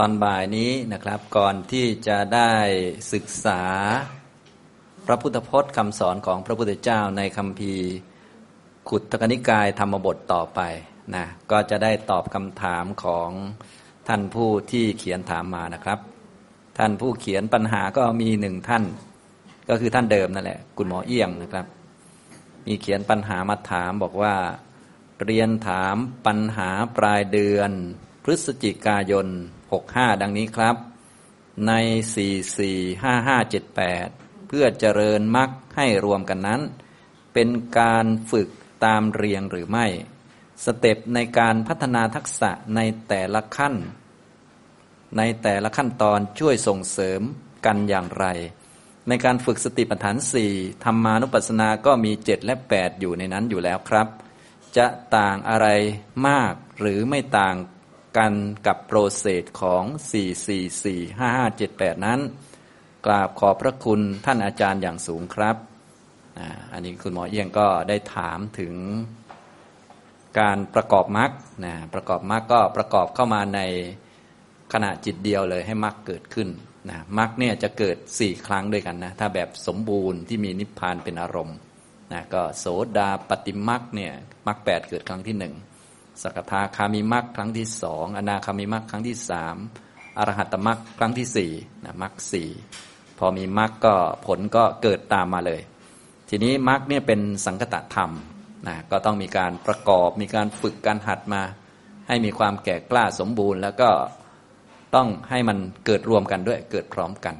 ตอนบ่ายนี้นะครับก่อนที่จะได้ศึกษาพระพุทธพจน์คำสอนของพระพุทธเจ้าในคำพีขุดตกนิกายธรรมบทต่อไปนะก็จะได้ตอบคำถามของท่านผู้ที่เขียนถามมานะครับ ท่านผู้เขียนปัญหาก็มีหนึ่งท่าน ก็คือท่านเดิมนั่นแหละคุณหมอเอี้ยงนะครับ มีเขียนปัญหามาถามบอกว่า เรียนถามปัญหาปลายเดือน พฤศจิกายน 65 ดังนี้ครับ ใน 445578 เพื่อเจริญมรรคให้รวมกันนั้น เป็นการฝึกตามเรียงหรือไม่ สเต็ปในการพัฒนาทักษะในแต่ละขั้น ในแต่ละขั้นตอนช่วยส่งเสริมกันอย่างไร ในการฝึกสติปัฏฐานสี่ธรรมานุปัสสนาก็มีเจ็ดและแปดอยู่ในนั้นอยู่แล้วครับ จะต่างอะไรมากหรือไม่ต่าง กันกับโปรเซสของ 4445578 นั้น กราบขอบพระคุณท่านอาจารย์อย่างสูงครับอันนี้คุณหมอเอียงก็ได้ถามถึงการประกอบมรรคนะประกอบมรรคก็ประกอบเข้ามาในขณะจิตเดียวเลยให้มรรคเกิดขึ้นนะมรรคเนี่ยจะเกิดสี่ครั้งด้วยกันนะ ถ้าแบบสมบูรณ์ที่มีนิพพานเป็นอารมณ์นะก็โสดาปฏิมรรคเนี่ยมรรคแปดเกิดครั้งที่หนึ่ง สกทาคามิมักครั้งที่สองอนาคามิมักครั้งที่สามอรหัตมักครั้งที่สี่นะมักสี่พอมีมักก็ผลก็เกิดตามมาเลย ทีนี้มักเนี่ยเป็นสังคตธรรมนะก็ต้องมีการประกอบมีการฝึกการหัดมา ให้มีความแก่กล้าสมบูรณ์ แล้วก็ต้องให้มันเกิดรวมกันด้วยเกิดพร้อมกัน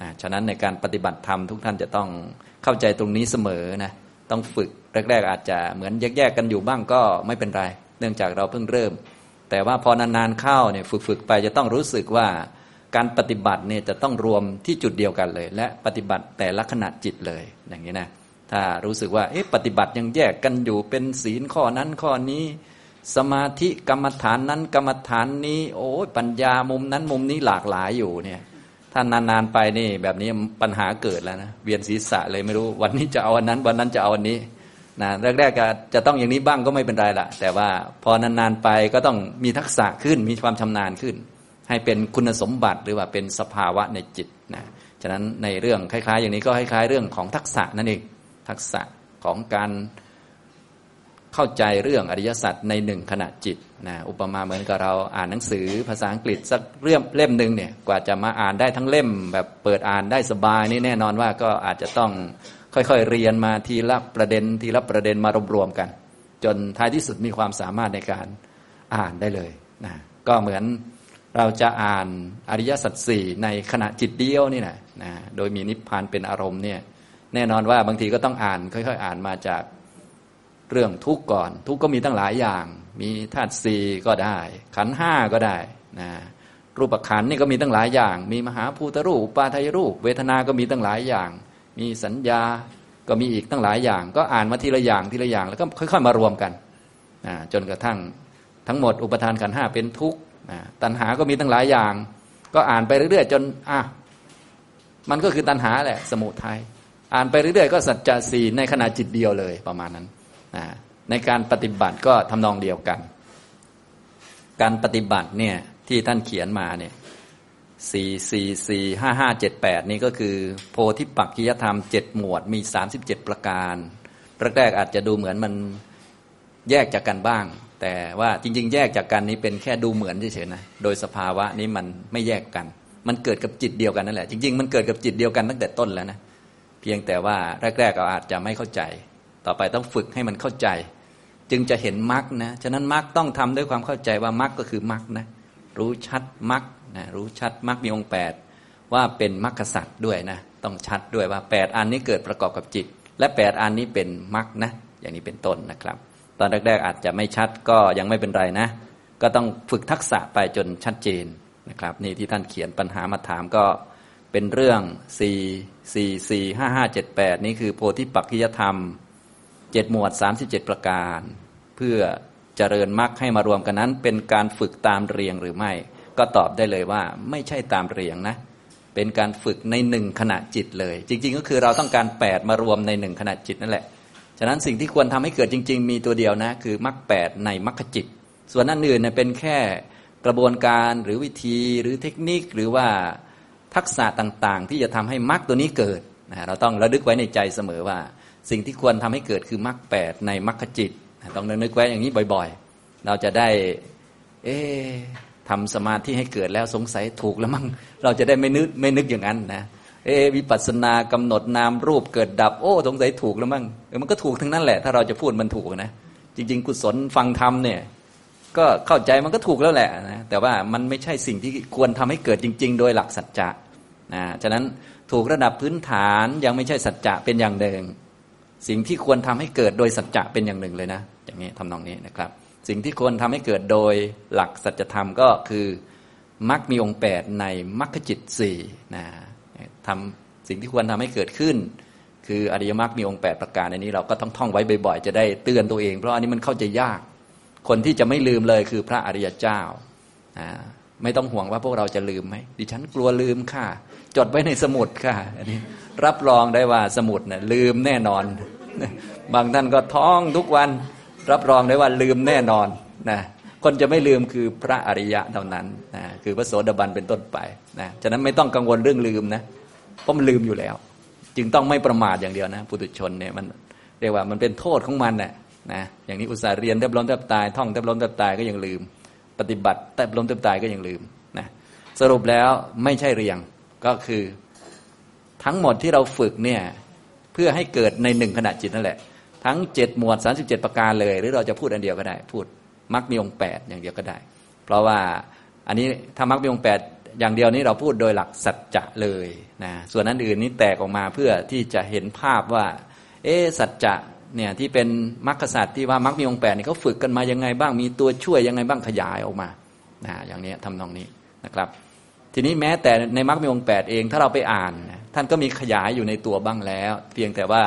นะฉะนั้นในการปฏิบัติธรรมทุกท่านจะต้องเข้าใจตรงนี้เสมอนะต้องฝึกแรก ๆ อาจจะเหมือนแยกๆกันอยู่บ้างก็ไม่เป็นไร เนื่องจากเราเพิ่งเริ่ม แต่ว่าพอนานๆเข้าเนี่ยฝึกๆไปจะต้องรู้สึกว่าการปฏิบัติเนี่ยจะต้องรวมที่จุดเดียวกันเลย และปฏิบัติแต่ละขณะจิตเลย อย่างนี้นะ ถ้ารู้สึกว่าเอ๊ะปฏิบัติยังแยกกันอยู่เป็นศีลข้อนั้นข้อนี้ สมาธิกรรมฐานนั้นกรรมฐานนี้ โอ้ปัญญามุมนั้นมุมนี้หลากหลายอยู่เนี่ยถ้านานๆไปนี่แบบนี้ปัญหาเกิดแล้วนะเวียนศีรษะเลยไม่รู้ วันนี้จะเอาอันนั้นวันนั้นจะเอาอันนี้ นะแรกๆก็จะต้องอย่างนี้บ้างก็ไม่เป็นไรละแต่ว่าพอนานๆไปก็ต้องมีทักษะขึ้นมีความชำนาญขึ้น ให้เป็นคุณสมบัติหรือว่าเป็นสภาวะในจิตนะฉะนั้นในเรื่องคล้าย ๆ อย่างนี้ก็คล้ายๆเรื่องของทักษะนั่นเองทักษะของการเข้าใจเรื่องอริยสัจในหนึ่งขณะจิตนะอุปมาเหมือนกับเราอ่านหนังสือภาษาอังกฤษสักเรื่องเล่มหนึ่งเนี่ยกว่าจะมาอ่านได้ทั้งเล่ม แบบเปิดอ่านได้สบายนี่แน่นอนว่าก็อาจจะต้อง ค่อยๆเรียนมาทีละประเด็นทีละประเด็นมารวมๆกัน จนท้ายที่สุดมีความสามารถในการอ่านได้เลยนะก็เหมือนเราจะอ่านอริยสัจสี่ในขณะจิตเดียวนี่นะนะโดยมีนิพพานเป็นอารมณ์เนี่ยแน่นอนว่าบางทีก็ต้องอ่านค่อยๆ อ่านมาจากเรื่องทุกข์ก่อน ทุกข์ก็มีตั้งหลายอย่าง มีธาตุสี่ก็ได้ ขันห้าก็ได้นะรูปขันนี่ก็มีตั้งหลายอย่าง มีมหาภูตรูปปาทายรูป เวทนาก็มีตั้งหลายอย่าง มีสัญญาก็มีอีกตั้งหลายอย่าง ก็อ่านมาทีละอย่างทีละอย่าง แล้วก็ค่อย ๆ มารวมกันจนกระทั่งทั้งหมดอุปทานขันห้าเป็นทุกข์ตัณหาก็มีตั้งหลายอย่าง ก็อ่านไปเรื่อยๆ จนอะมันก็คือตัณหาแหละ สมุทัยอ่านไปเรื่อยๆ ก็สัจจะสี่ในขณะจิตเดียวเลยประมาณนั้นในการปฏิบัติก็ทำนองเดียวกัน การปฏิบัติเนี่ยที่ท่านเขียนมาเนี่ย สี่สี่สี่ห้าห้าเจ็ดแปดนี่ก็คือ โพธิปักขิยธรรมเจ็ดหมวดมีสามสิบเจ็ดประการแรกๆอาจจะดูเหมือนมันแยกจากกันบ้าง แต่ว่าจริง ๆ แยกจากกันนี้เป็นแค่ดูเหมือนเฉยๆนะโดยสภาวะนี้มันไม่แยกกัน มันเกิดกับจิตเดียวกันนั่นแหละ จริง ๆ มันเกิดกับจิตเดียวกันตั้งแต่ต้นแล้วนะเพียงแต่ว่าแรกๆเราอาจจะไม่เข้าใจ ต่อไปต้องฝึกให้มันเข้าใจ จึงจะเห็นมรรคนะฉะนั้นมรรคต้องทำด้วยความเข้าใจว่ามรรคก็คือมรรคนะรู้ชัดมรรค นะรู้ชัดมรรคมีองค์แปดว่าเป็นมรรคสัตว์ด้วยนะต้องชัดด้วยว่าแปดอันนี้เกิดประกอบกับจิต และแปดอันนี้เป็นมรรคนะอย่างนี้เป็นต้นนะครับ ตอนแรก ๆ อาจจะไม่ชัดก็ยังไม่เป็นไรนะ ก็ต้องฝึกทักษะไปจนชัดเจนนะครับ นี่ที่ท่านเขียนปัญหามาถามก็เป็นเรื่อง 4 4 4 5 5 7 8 นี่คือโพธิปักขิยธรรม 7 หมวด 37 ประการ เพื่อเจริญมรรคให้มารวมกันนั้น เป็นการฝึกตามเรียงหรือไม่ ก็ตอบได้เลยว่า ไม่ใช่ตามเรียงนะ เป็นการฝึกในหนึ่งขณะจิตเลย จริง ๆ ก็คือเราต้องการแปดมารวมในหนึ่งขณะจิตนั่นแหละฉะนั้นสิ่งที่ควรทำให้เกิดจริง ๆ มีตัวเดียวนะคือมรรคแปดในมรรคจิต ส่วนนั้นอื่นเเป็นแค่กระบวนการหรือวิธีหรือเทคนิคหรือว่าทักษะต่างๆ ที่จะทำให้มรรคตัวนี้เกิดนะเราต้องระลึกไว้ในใจเสมอว่า สิ่งที่ควรทำให้เกิดคือมรรคแปดในมรรคจิต ต้องนึกไว้อย่างนี้บ่อยๆ เราจะได้ เอ ทำสมาธิให้เกิดแล้วสงสัยถูกแล้วมั้งเราจะได้ไม่นึกไม่นึกอย่างนั้นนะเอวิปัสสนากำหนดนามรูปเกิดดับ โอ้สงสัยถูกแล้วมั้งเออมันก็ถูกทั้งนั้นแหละ ถ้าเราจะพูดมันถูกนะ จริง ๆ กุศลฟังธรรมเนี่ย ก็เข้าใจมันก็ถูกแล้วแหละนะแต่ว่ามันไม่ใช่สิ่งที่ควรทำให้เกิดจริง ๆ โดยหลักสัจจะนะฉะนั้นถูกระดับพื้นฐานยังไม่ใช่สัจจะเป็นอย่างหนึ่งสิ่งที่ควรทำให้เกิดโดยสัจจะเป็นอย่างหนึ่งเลยนะ อย่างนี้ทำนองนี้นะครับ สิ่งที่ควรทำให้เกิดโดยหลักสัจธรรมก็คือมรรคมีองค์แปดในมรรคจิตสี่นะทำสิ่งที่ควรทำให้เกิดขึ้น คืออริยมรรคมีองค์แปดประการในนี้เราก็ต้องท่องไว้บ่อยๆ จะได้เตือนตัวเอง เพราะอันนี้มันเข้าใจยาก คนที่จะไม่ลืมเลยคือพระอริยเจ้าไม่ต้องห่วงว่าพวกเราจะลืมไหมดิฉันกลัวลืมค่ะ จดไว้ในสมุดค่ะอันนี้รับรองได้ว่าสมุดนะ่ะลืมแน่นอน บางท่านก็ท่องทุกวัน รับรองได้ว่าลืมแน่นอนนะคนจะไม่ลืมคือพระอริยะเท่านั้นนะคือพระโสดาบันเป็นต้นไปนะฉะนั้นไม่ต้องกังวลเรื่องลืมนะเพราะมันลืมอยู่แล้ว จึงต้องไม่ประมาทอย่างเดียวนะปุถุชนเนี่ยมันเรียกว่ามันเป็นโทษของมันนะนะอย่างนี้อุตส่าห์เรียนแทบล้มแทบตายท่องแทบล้มแทบตายก็ยังลืม ปฏิบัติแทบล้มแทบตายก็ยังลืมนะสรุปแล้วไม่ใช่เรียงก็คือ ทั้งหมดที่เราฝึกเนี่ยเพื่อให้เกิดในหนึ่งขณะจิตนั่นแหละ ทั้งเจ็ดหมวดสาสิบเจ็ดประการเลย หรือเราจะพูดอันเดียวก็ได้ พูดมักมีองค์แปดอย่างเดียวก็ได้ เพราะว่าอันนี้ถ้ามักมีองค์แปดอย่างเดียวนี้เราพูดโดยหลักสัจจะเลยนะส่วนนั้นอื่นนี้แตกออกมาเพื่อที่จะเห็นภาพว่า เอสัจจะเนี่ยที่เป็นมรรคศาสัจที่ว่ามักมีองค์แปดนี่เขาฝึกกันมายังไงบ้างมีตัวช่วยยังไงบ้างขยายออกมานะอย่างนี้ทำนองนี้นะครับ ทีนี้แม้แต่ในมรรคมีองค์แปดเองถ้าเราไปอ่าน ท่านก็มีขยายอยู่ในตัวบ้างแล้ว เพียงแต่ว่า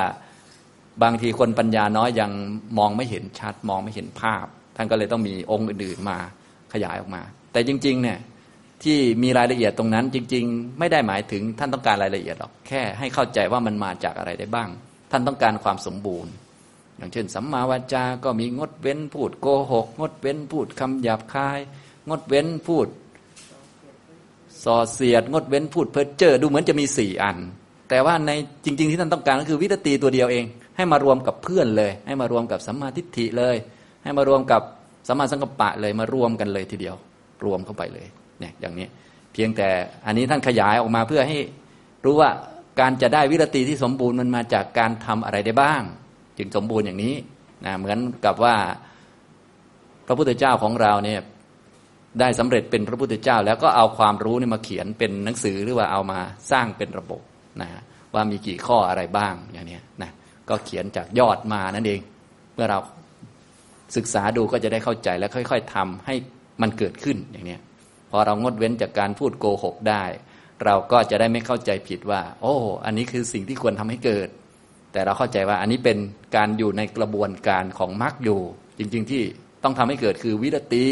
บางทีคนปัญญาน้อยยังมองไม่เห็นชัด มองไม่เห็นภาพ ท่านก็เลยต้องมีองค์อื่นๆมาขยายออกมา แต่จริง ๆ เนี่ยที่มีรายละเอียดตรงนั้นจริง ๆ ไม่ได้หมายถึงท่านต้องการรายละเอียดหรอกแค่ให้เข้าใจว่ามันมาจากอะไรได้บ้าง ท่านต้องการความสมบูรณ์ อย่างเช่น สัมมาวาจา ก็มีงดเว้นพูดโกหก งดเว้นพูดคำหยาบคาย งดเว้นพูดส่อเสียด งดเว้นพูดเพ้อเจ้อดูเหมือนจะมีสี่อัน แต่ว่าในจริง ๆ ที่ท่านต้องการก็คือวิตตีตัวเดียวเอง ให้มารวมกับเพื่อนเลย ให้มารวมกับสัมมาทิฏฐิเลย ให้มารวมกับสัมมาสังกัปปะเลยมารวมกันเลยทีเดียว รวมเข้าไปเลยเนี่ยอย่างนี้เพียงแต่อันนี้ท่านขยายออกมาเพื่อให้รู้ว่าการจะได้วิรติที่สมบูรณ์มันมาจากการทำอะไรได้บ้าง จึงสมบูรณ์อย่างนี้นะเหมือนกับว่าพระพุทธเจ้าของเราเนี่ยได้สำเร็จเป็นพระพุทธเจ้า แล้วก็เอาความรู้นี่มาเขียนเป็นหนังสือหรือว่าเอามาสร้างเป็นระบบนะว่ามีกี่ข้ออะไรบ้างอย่างนี้นะ ก็เขียนจากยอดมานั่นเอง เมื่อเราศึกษาดูก็จะได้เข้าใจและค่อย ๆทำให้มันเกิดขึ้นอย่างนี้พอเรางดเว้นจากการพูดโกหกได้ เราก็จะได้ไม่เข้าใจผิดว่า โอ้ อันนี้คือสิ่งที่ควรทำให้เกิด แต่เราเข้าใจว่าอันนี้เป็นการอยู่ในกระบวนการของมรรคอยู่ จริง ๆ ที่ต้องทำให้เกิดคือวิรตี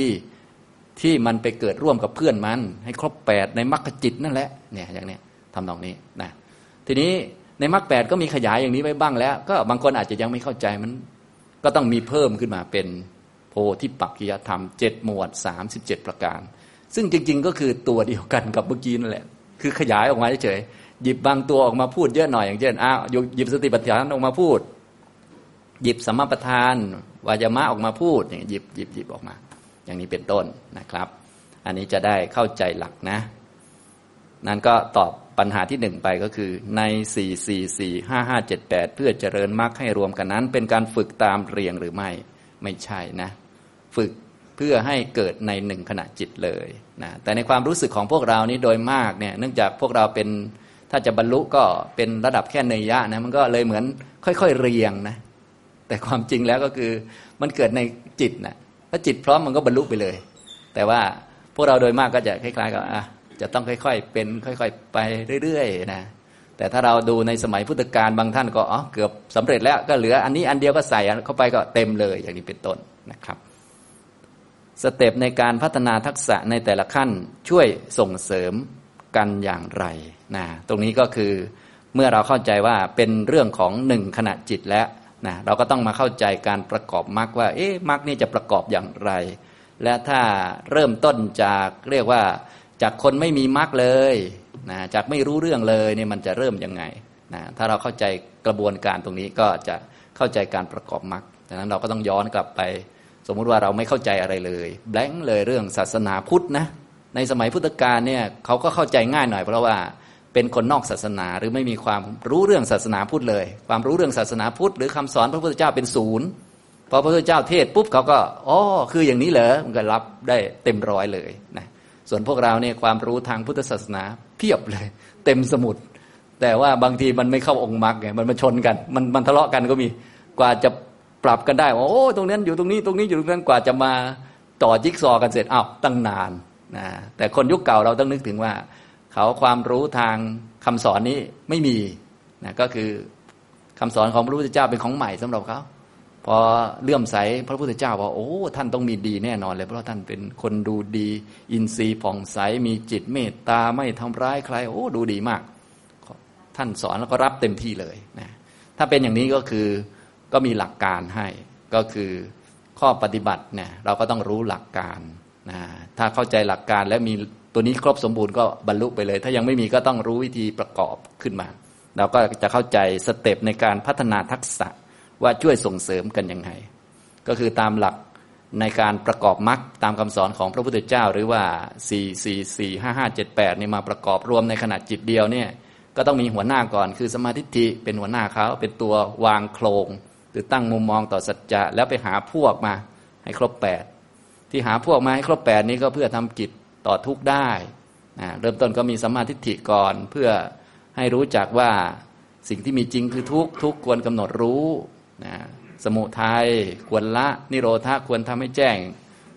ที่มันไปเกิดร่วมกับเพื่อนมัน ให้ครบแปดในมรรคจิตนั่นแหละเนี่ยอย่างนี้ทำตรงนี้นะทีนี้ ในมรรคแปดก็มีขยายอย่างนี้ไว้บ้างแล้ว ก็บางคนอาจจะยังไม่เข้าใจมัน ก็ต้องมีเพิ่มขึ้นมาเป็นโพธิปักกิยธรรมเจ็ดหมวดสามสิบเจ็ดประการ ซึ่งจริง ๆ ก็คือตัวเดียวกันกับเมื่อกี้นั่นแหละ คือขยายออกมาเฉยหยิบบางตัวออกมาพูดเยอะหน่อยอย่างเช่นอ้าวหยิบสติปัฏฐานออกมาพูด หยิบสัมมาประธานวายามะออกมาพูดอย่างหยิบหยิบหยิบออกมา อย่างนี้เป็นต้นนะครับ อันนี้จะได้เข้าใจหลักนะ นั่นก็ตอบปัญหาที่หนึ่งไปก็คือในสี่สี่สี่ห้าห้าเจ็ดแปดเพื่อเจริญมรรคให้รวมกันนั้น เป็นการฝึกตามเรียงหรือไม่ไม่ใช่นะ ฝึกเพื่อให้เกิดในหนึ่งขณะจิตเลยนะแต่ในความรู้สึกของพวกเรานี้โดยมากเนี่ยเนื่องจากพวกเราเป็นถ้าจะบรรลุก็เป็นระดับแค่เนยยะนะมันก็เลยเหมือนค่อยๆเรียงนะแต่ความจริงแล้วก็คือมันเกิดในจิตนะถ้าจิตพร้อมมันก็บรรลุไปเลย แต่ว่าพวกเราโดยมากก็จะคล้ายๆกับอะ จะต้องค่อยๆ เป็นค่อยๆ ไปเรื่อยๆนะแต่ถ้าเราดูในสมัยพุทธกาลบางท่านก็อ๋อเกือบสำเร็จแล้วก็เหลืออันนี้อันเดียวก็ใส่เข้าไปก็เต็มเลยอย่างนี้เป็นต้นนะครับ สเต็ปในการพัฒนาทักษะในแต่ละขั้นช่วยส่งเสริมกันอย่างไรนะตรงนี้ก็คือเมื่อเราเข้าใจว่าเป็นเรื่องของหนึ่งขณะจิตแล้วนะเราก็ต้องมาเข้าใจการประกอบมรรคว่า เอ๊ะมรรคนี่จะประกอบอย่างไร และถ้าเริ่มต้นจากเรียกว่า จากคนไม่มีมรรคเลยนะจากไม่รู้เรื่องเลยเนี่ยมันจะเริ่มยังไงนะถ้าเราเข้าใจกระบวนการตรงนี้ก็จะเข้าใจการประกอบมรรคดังนั้นเราก็ต้องย้อนกลับไป สมมุติว่าเราไม่เข้าใจอะไรเลยแบงค์เลยเรื่องศาสนาพุทธนะในสมัยพุทธกาลเนี่ยเขาก็เข้าใจง่ายหน่อยเพราะว่าเป็นคนนอกศาสนาหรือไม่มีความรู้เรื่องศาสนาพุทธเลย ความรู้เรื่องศาสนาพุทธหรือคำสอนพระพุทธเจ้าเป็นศูนย์พอพระพุทธเจ้าเทศปุ๊บเขาก็อ๋อคืออย่างนี้เหรอมันก็รับได้เต็มร้อยเลยนะ ส่วนพวกเราเนี่ยความรู้ทางพุทธศาสนาเพียบเลย เต็มสมุด แต่ว่าบางทีมันไม่เข้าองค์มรรคไงมันมาชนกัน มันมันทะเลาะกันก็มีกว่าจะปรับกันได้ว่าโอ้ตรงนั้นอยู่ตรงนี้ตรงนี้อยู่ตรงนั้นกว่าจะมาต่อจิ๊กซอกันเสร็จอ้าวตั้งนานนะแต่คนยุคเก่าเราต้องนึกถึงว่า เขาความรู้ทางคำสอนนี้ไม่มีนะก็คือคำสอนของพระพุทธเจ้าเป็นของใหม่สำหรับเขา พอเลื่อมใสพระพุทธเจ้าว่าโอ้ ท่านต้องมีดีแน่นอนเลย เพราะท่านเป็นคนดูดี อินทรีย์ผ่องใสมีจิตเมตตาไม่ทำร้ายใคร โอ้ดูดีมาก ท่านสอนแล้วก็รับเต็มที่เลยนะถ้าเป็นอย่างนี้ก็คือก็มีหลักการให้ก็คือข้อปฏิบัติเนี่ยเราก็ต้องรู้หลักการนะถ้าเข้าใจหลักการและมีตัวนี้ครบสมบูรณ์ก็บรรลุไปเลย ถ้ายังไม่มีก็ต้องรู้วิธีประกอบขึ้นมา เราก็จะเข้าใจสเต็ปในการพัฒนาทักษะ ว่าช่วยส่งเสริมกันยังไง ก็คือตามหลักในการประกอบมรรคตามคำสอนของพระพุทธเจ้า หรือว่า 4 4 4 5 5 7 8นี่มาประกอบรวมในขนาดจิตเดียวเนี่ยก็ต้องมีหัวหน้าก่อน คือสมาธิิเป็นหัวหน้าเขาเป็นตัววางโครงหรือตั้งมุมมองต่อสัจจะแล้วไปหาพวกมาให้ครบแปดที่หาพวกมาให้ครบแปดนี้ก็เพื่อทำกิจต่อทุกได้นะเริ่มต้นก็มีสัมมาทิฏฐิก่อนเพื่อให้รู้จักว่าสิ่งที่มีจริงคือทุกทุกควรกำหนดรู้ นะสมุทัยควรละนิโรธาควรทำให้แจ้ง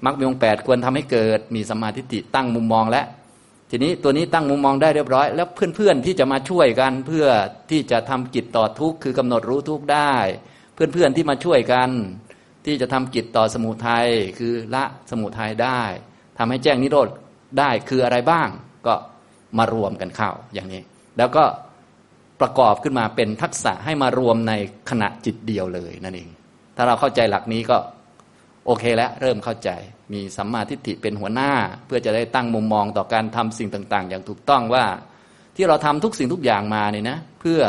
มรรคมีองแปดควรทำให้เกิด มีสมาทิฏฐิตั้งมุมมองแล้วทีนี้ตัวนี้ตั้งมุมมองได้เรียบร้อย แล้วเพื่อนๆที่จะมาช่วยกันเพื่อที่จะทำกิจต่อทุกคือกำหนดรู้ทุกได้ เพื่อนๆที่มาช่วยกัน ที่จะทำกิจต่อสมุทัยคือละสมุทัยได้ทำให้แจ้งนิโรธได้คืออะไรบ้าง ก็มารวมกันเข้าอย่างนี้ แล้วก็ ประกอบขึ้นมาเป็นทักษะให้มารวมในขณะจิตเดียวเลยนั่นเอง ถ้าเราเข้าใจหลักนี้ก็โอเคแล้วเริ่มเข้าใจ มีสัมมาทิฏฐิเป็นหัวหน้า เพื่อจะได้ตั้งมุมมองต่อการทำสิ่งต่าง ๆ อย่างถูกต้องว่าที่เราทำทุกสิ่งทุกอย่างมาเนี่ยนะเพื่อ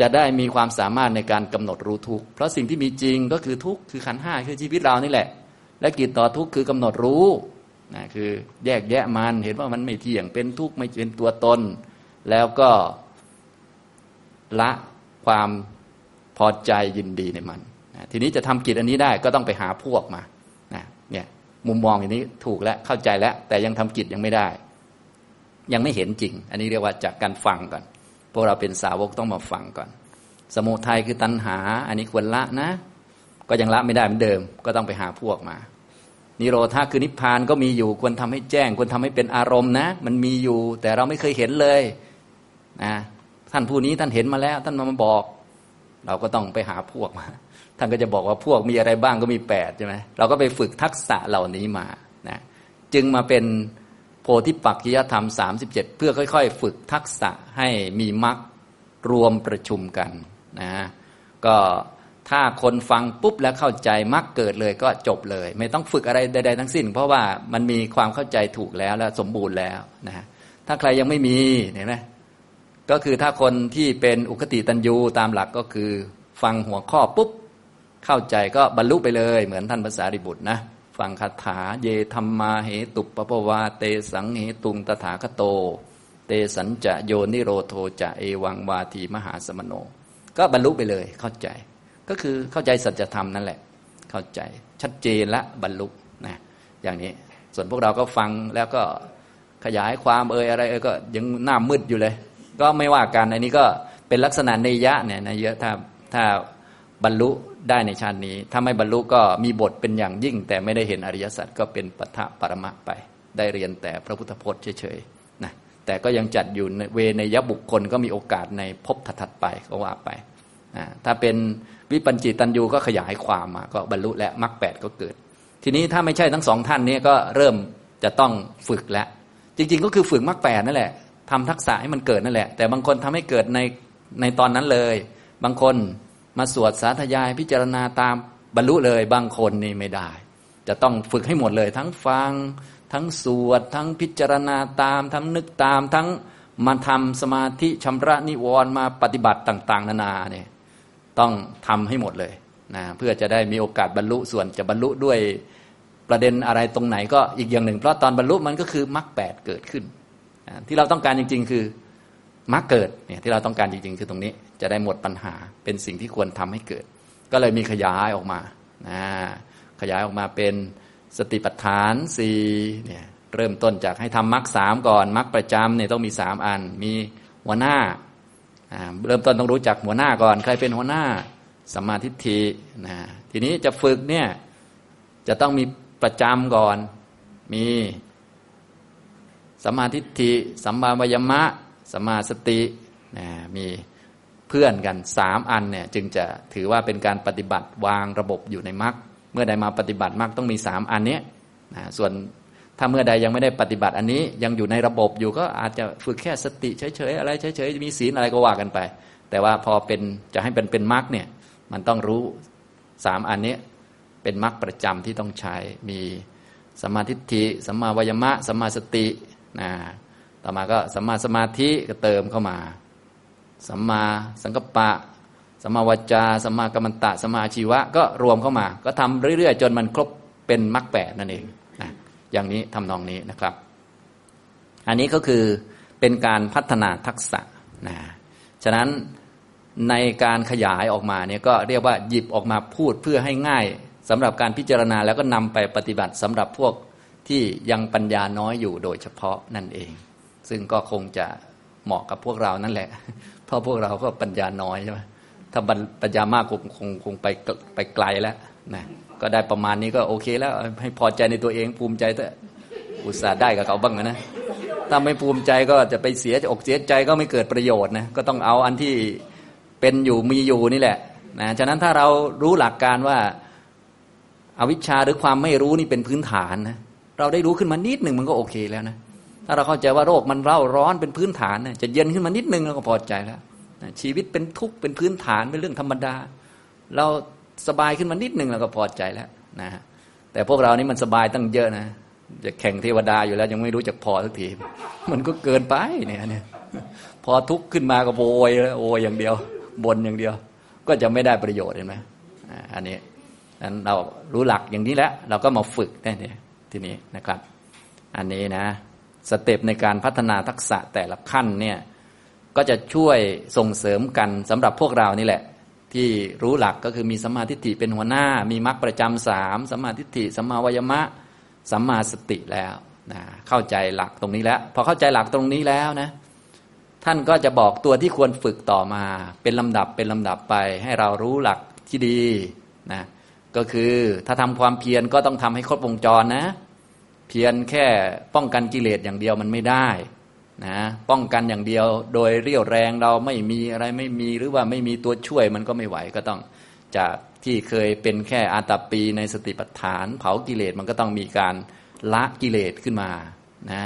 จะได้มีความสามารถในการกำหนดรู้ทุกเพราะสิ่งที่มีจริงก็คือทุกคือขันห้าคือชีวิตเรานี่แหละ และกิจต่อทุกคือกำหนดรู้นะคือแยกแยะมันเห็นว่ามันไม่เที่ยงเป็นทุกข์ไม่เป็นตัวตน แล้วก็ ละความพอใจยินดีในมันนะทีนี้จะทำกิจอันนี้ได้ก็ต้องไปหาพวกมานะเนี่ยมุมมองอย่างนี้ถูกแล้วเข้าใจแล้ว แต่ยังทำกิจยังไม่ได้ ยังไม่เห็นจริง อันนี้เรียกว่าจากการฟังก่อน พวกเราเป็นสาวกต้องมาฟังก่อน สมุทัยคือตัณหา อันนี้ควรละนะ ก็ยังละไม่ได้เหมือนเดิม ก็ต้องไปหาพวกมา นิโรธาคือนิพพานก็มีอยู่ควรทำให้แจ้ง ควรทำให้เป็นอารมณ์นะ มันมีอยู่แต่เราไม่เคยเห็นเลยนะ ท่านผู้นี้ท่านเห็นมาแล้ว ท่านมาบอก เราก็ต้องไปหาพวกมา ท่านก็จะบอกว่าพวกมีอะไรบ้างก็มีแปดใช่ไหมเราก็ไปฝึกทักษะเหล่านี้มานะจึงมาเป็นโพธิปักขิยธรรม 37 เพื่อค่อย ๆ ฝึกทักษะให้มีมรรครวมประชุมกันนะก็ถ้าคนฟังปุ๊บแล้วเข้าใจมรรคเกิดเลยก็จบเลย ไม่ต้องฝึกอะไรใด ๆ ทั้งสิ้น เพราะว่ามันมีความเข้าใจถูกแล้วและสมบูรณ์แล้วนะถ้าใครยังไม่มีเห็นไหม ก็คือถ้าคนที่เป็นอุคติตันยูตามหลักก็คือ ฟังหัวข้อปุ๊บเข้าใจก็บรรลุไปเลย เหมือนท่านภาษาริบุตรนะฟังคาถาเยธรรมาเหตุปปวาเตสังเหตุงตถาคโต เตสัญจะโยนิโรโทจะเอวังวาทีมหาสมโน ก็บรรลุไปเลยเข้าใจ ก็คือเข้าใจสัจธรรมนั่นแหละ เข้าใจชัดเจนและบรรลุนะอย่างนี้ส่วนพวกเราก็ฟังแล้วก็ขยายความเอ่ยอะไรเอ่ยก็ยังหน้ามืดอยู่เลย ก็ไม่ว่ากัน อันนี้ก็เป็นลักษณะในยะเนี่ยนะเยอะถ้าถ้าบรรลุได้ในชาตินี้ ถ้าไม่บรรลุก็มีบทเป็นอย่างยิ่ง แต่ไม่ได้เห็นอริยสัจก็เป็นปัทะปรมะไป ได้เรียนแต่พระพุทธพจน์เฉยๆนะแต่ก็ยังจัดอยู่ในเวในยบุคคลก็มีโอกาสในภพถัดไปก็ว่าไปนะถ้าเป็นวิปัญจิตันยูก็ขยายความมาก็บรรลุและมรรคแปดก็เกิด ทีนี้ถ้าไม่ใช่ทั้งสองท่านนี้ก็เริ่มจะต้องฝึกแล้ว จริงๆ ก็คือฝึกมรรคแปดนั่นแหละ ทำทักษะให้มันเกิดนั่นแหละ แต่บางคนทำให้เกิดในในตอนนั้นเลย บางคนมาสวดสาธยายพิจารณาตามบรรลุเลย บางคนนี่ไม่ได้ จะต้องฝึกให้หมดเลย ทั้งฟัง ทั้งสวด ทั้งพิจารณาตาม ทั้งนึกตาม ทั้งมาทำสมาธิชำระนิวรณ์มาปฏิบัติต่าง ๆ นานาเนี่ยต้องทำให้หมดเลยนะเพื่อจะได้มีโอกาสบรรลุส่วนจะบรรลุด้วยประเด็นอะไรตรงไหนก็อีกอย่างหนึ่ง เพราะตอนบรรลุมันก็คือมรรคแปดเกิดขึ้น ที่เราต้องการจริง ๆ คือมรรคเกิดเนี่ยที่เราต้องการจริง ๆ คือตรงนี้จะได้หมดปัญหาเป็นสิ่งที่ควรทำให้เกิด ก็เลยมีขยายออกมานะขยายออกมาเป็นสติปัฏฐานสี่เนี่ยเริ่มต้นจากให้ทำมรรคสามก่อนมรรคประจำเนี่ยต้องมีสามอัน มีหัวหน้าเริ่มต้นต้องรู้จักหัวหน้าก่อน ใครเป็นหัวหน้าสมาธิทินะทีนี้จะฝึกเนี่ยจะต้องมีประจำก่อน มี สัมมาธิทิสัมมาวยมะสัมมาสตินะมีเพื่อนกันสามอันเนี่ยจึงจะถือว่าเป็นการปฏิบัติวางระบบอยู่ในมรรคเมื่อใดมาปฏิบัติมรรคต้องมีสามอันนี้นะส่วนถ้าเมื่อใดยังไม่ได้ปฏิบัติอันนี้ยังอยู่ในระบบอยู่ก็อาจจะฝึกแค่สติเฉยๆอะไรเฉยๆมีศีลอะไรก็ว่ากันไป แต่ว่าพอเป็นจะให้เป็นเป็นมรรคเนี่ยมันต้องรู้สามอันนี้เป็นมรรคประจำที่ต้องใช้มีสมาธิิสัมมาวายมะสัมมาสติ นะต่อมาก็สัมมาสมาธิก็เติมเข้ามา สัมมาสังกปะ สัมมาวจา สัมมากัมมันตะ สัมมาชีวะ ก็รวมเข้ามา ก็ทำเรื่อยๆ จนมันครบเป็นมรรคแปดนั่นเองนะอย่างนี้ทำนองนี้นะครับ อันนี้ก็คือเป็นการพัฒนาทักษะนะฉะนั้นในการขยายออกมาเนี่ยก็เรียกว่าหยิบออกมาพูดเพื่อให้ง่ายสำหรับการพิจารณาแล้วก็นำไปปฏิบัติสำหรับพวก ที่ยังปัญญาน้อยอยู่โดยเฉพาะนั่นเอง ซึ่งก็คงจะเหมาะกับพวกเรานั่นแหละ เพราะพวกเราก็ปัญญาน้อยใช่ไหมถ้าปัญญามากคงคงคงไปไปไกลแล้วนะก็ได้ประมาณนี้ก็โอเคแล้ว ให้พอใจในตัวเองภูมิใจแต่อุตส่าห์ได้กับเขาบ้างนะถ้าไม่ภูมิใจก็จะไปเสียอกเสียใจก็ไม่เกิดประโยชน์นะก็ต้องเอาอันที่เป็นอยู่มีอยู่นี่แหละนะฉะนั้นถ้าเรารู้หลักการว่าอาวิชชาหรือความไม่รู้นี่เป็นพื้นฐานนะ เราได้รู้ขึ้นมานิดหนึ่งมันก็โอเคแล้วนะถ้าเราเข้าใจว่าโรคมันเร่าร้อนเป็นพื้นฐานนะจะเย็นขึ้นมานิดนึงเราก็พอใจแล้วนะชีวิตเป็นทุกข์เป็นพื้นฐานเป็นเรื่องธรรมดา เราสบายขึ้นมานิดหนึ่งเราก็พอใจแล้วนะแต่พวกเรานี่มันสบายตั้งเยอะนะจะแข่งเทวดาอยู่แล้ว ยังไม่รู้จักพอสักทีมันก็เกินไปเนี่ยเนี่ยพอทุกข์ขึ้นมาก็โวยโวยอย่างเดียวบนอย่างเดียว ก็จะไม่ได้ประโยชน์เห็นไหมอันนี้นั้นเรารู้หลักอย่างนี้แล้ว เราก็มาฝึกได้เนี่ย ทีนี้นะครับ อันนี้นะสเต็ปในการพัฒนาทักษะแต่ละขั้นเนี่ยก็จะช่วยส่งเสริมกันสำหรับพวกเรานี่แหละ ที่รู้หลักก็คือมีสัมมาทิฏฐิเป็นหัวหน้า มีมรรคประจำสามสัมมาทิฏฐิสัมมาวยมะสัมมาสติแล้วนะเข้าใจหลักตรงนี้แล้ว พอเข้าใจหลักตรงนี้แล้วนะ ท่านก็จะบอกตัวที่ควรฝึกต่อมา เป็นลำดับเป็นลำดับไป ให้เรารู้หลักที่ดีนะ ก็คือถ้าทำความเพียรก็ต้องทำให้ครบวงจรนะ เพียรแค่ป้องกันกิเลสอย่างเดียวมันไม่ได้นะป้องกันอย่างเดียวโดยเรี่ยวแรงเราไม่มีอะไรไม่มีหรือว่าไม่มีตัวช่วยมันก็ไม่ไหวก็ต้องจากที่เคยเป็นแค่อาตาปีในสติปัฏฐาน เผากิเลสมันก็ต้องมีการละกิเลสขึ้นมานะ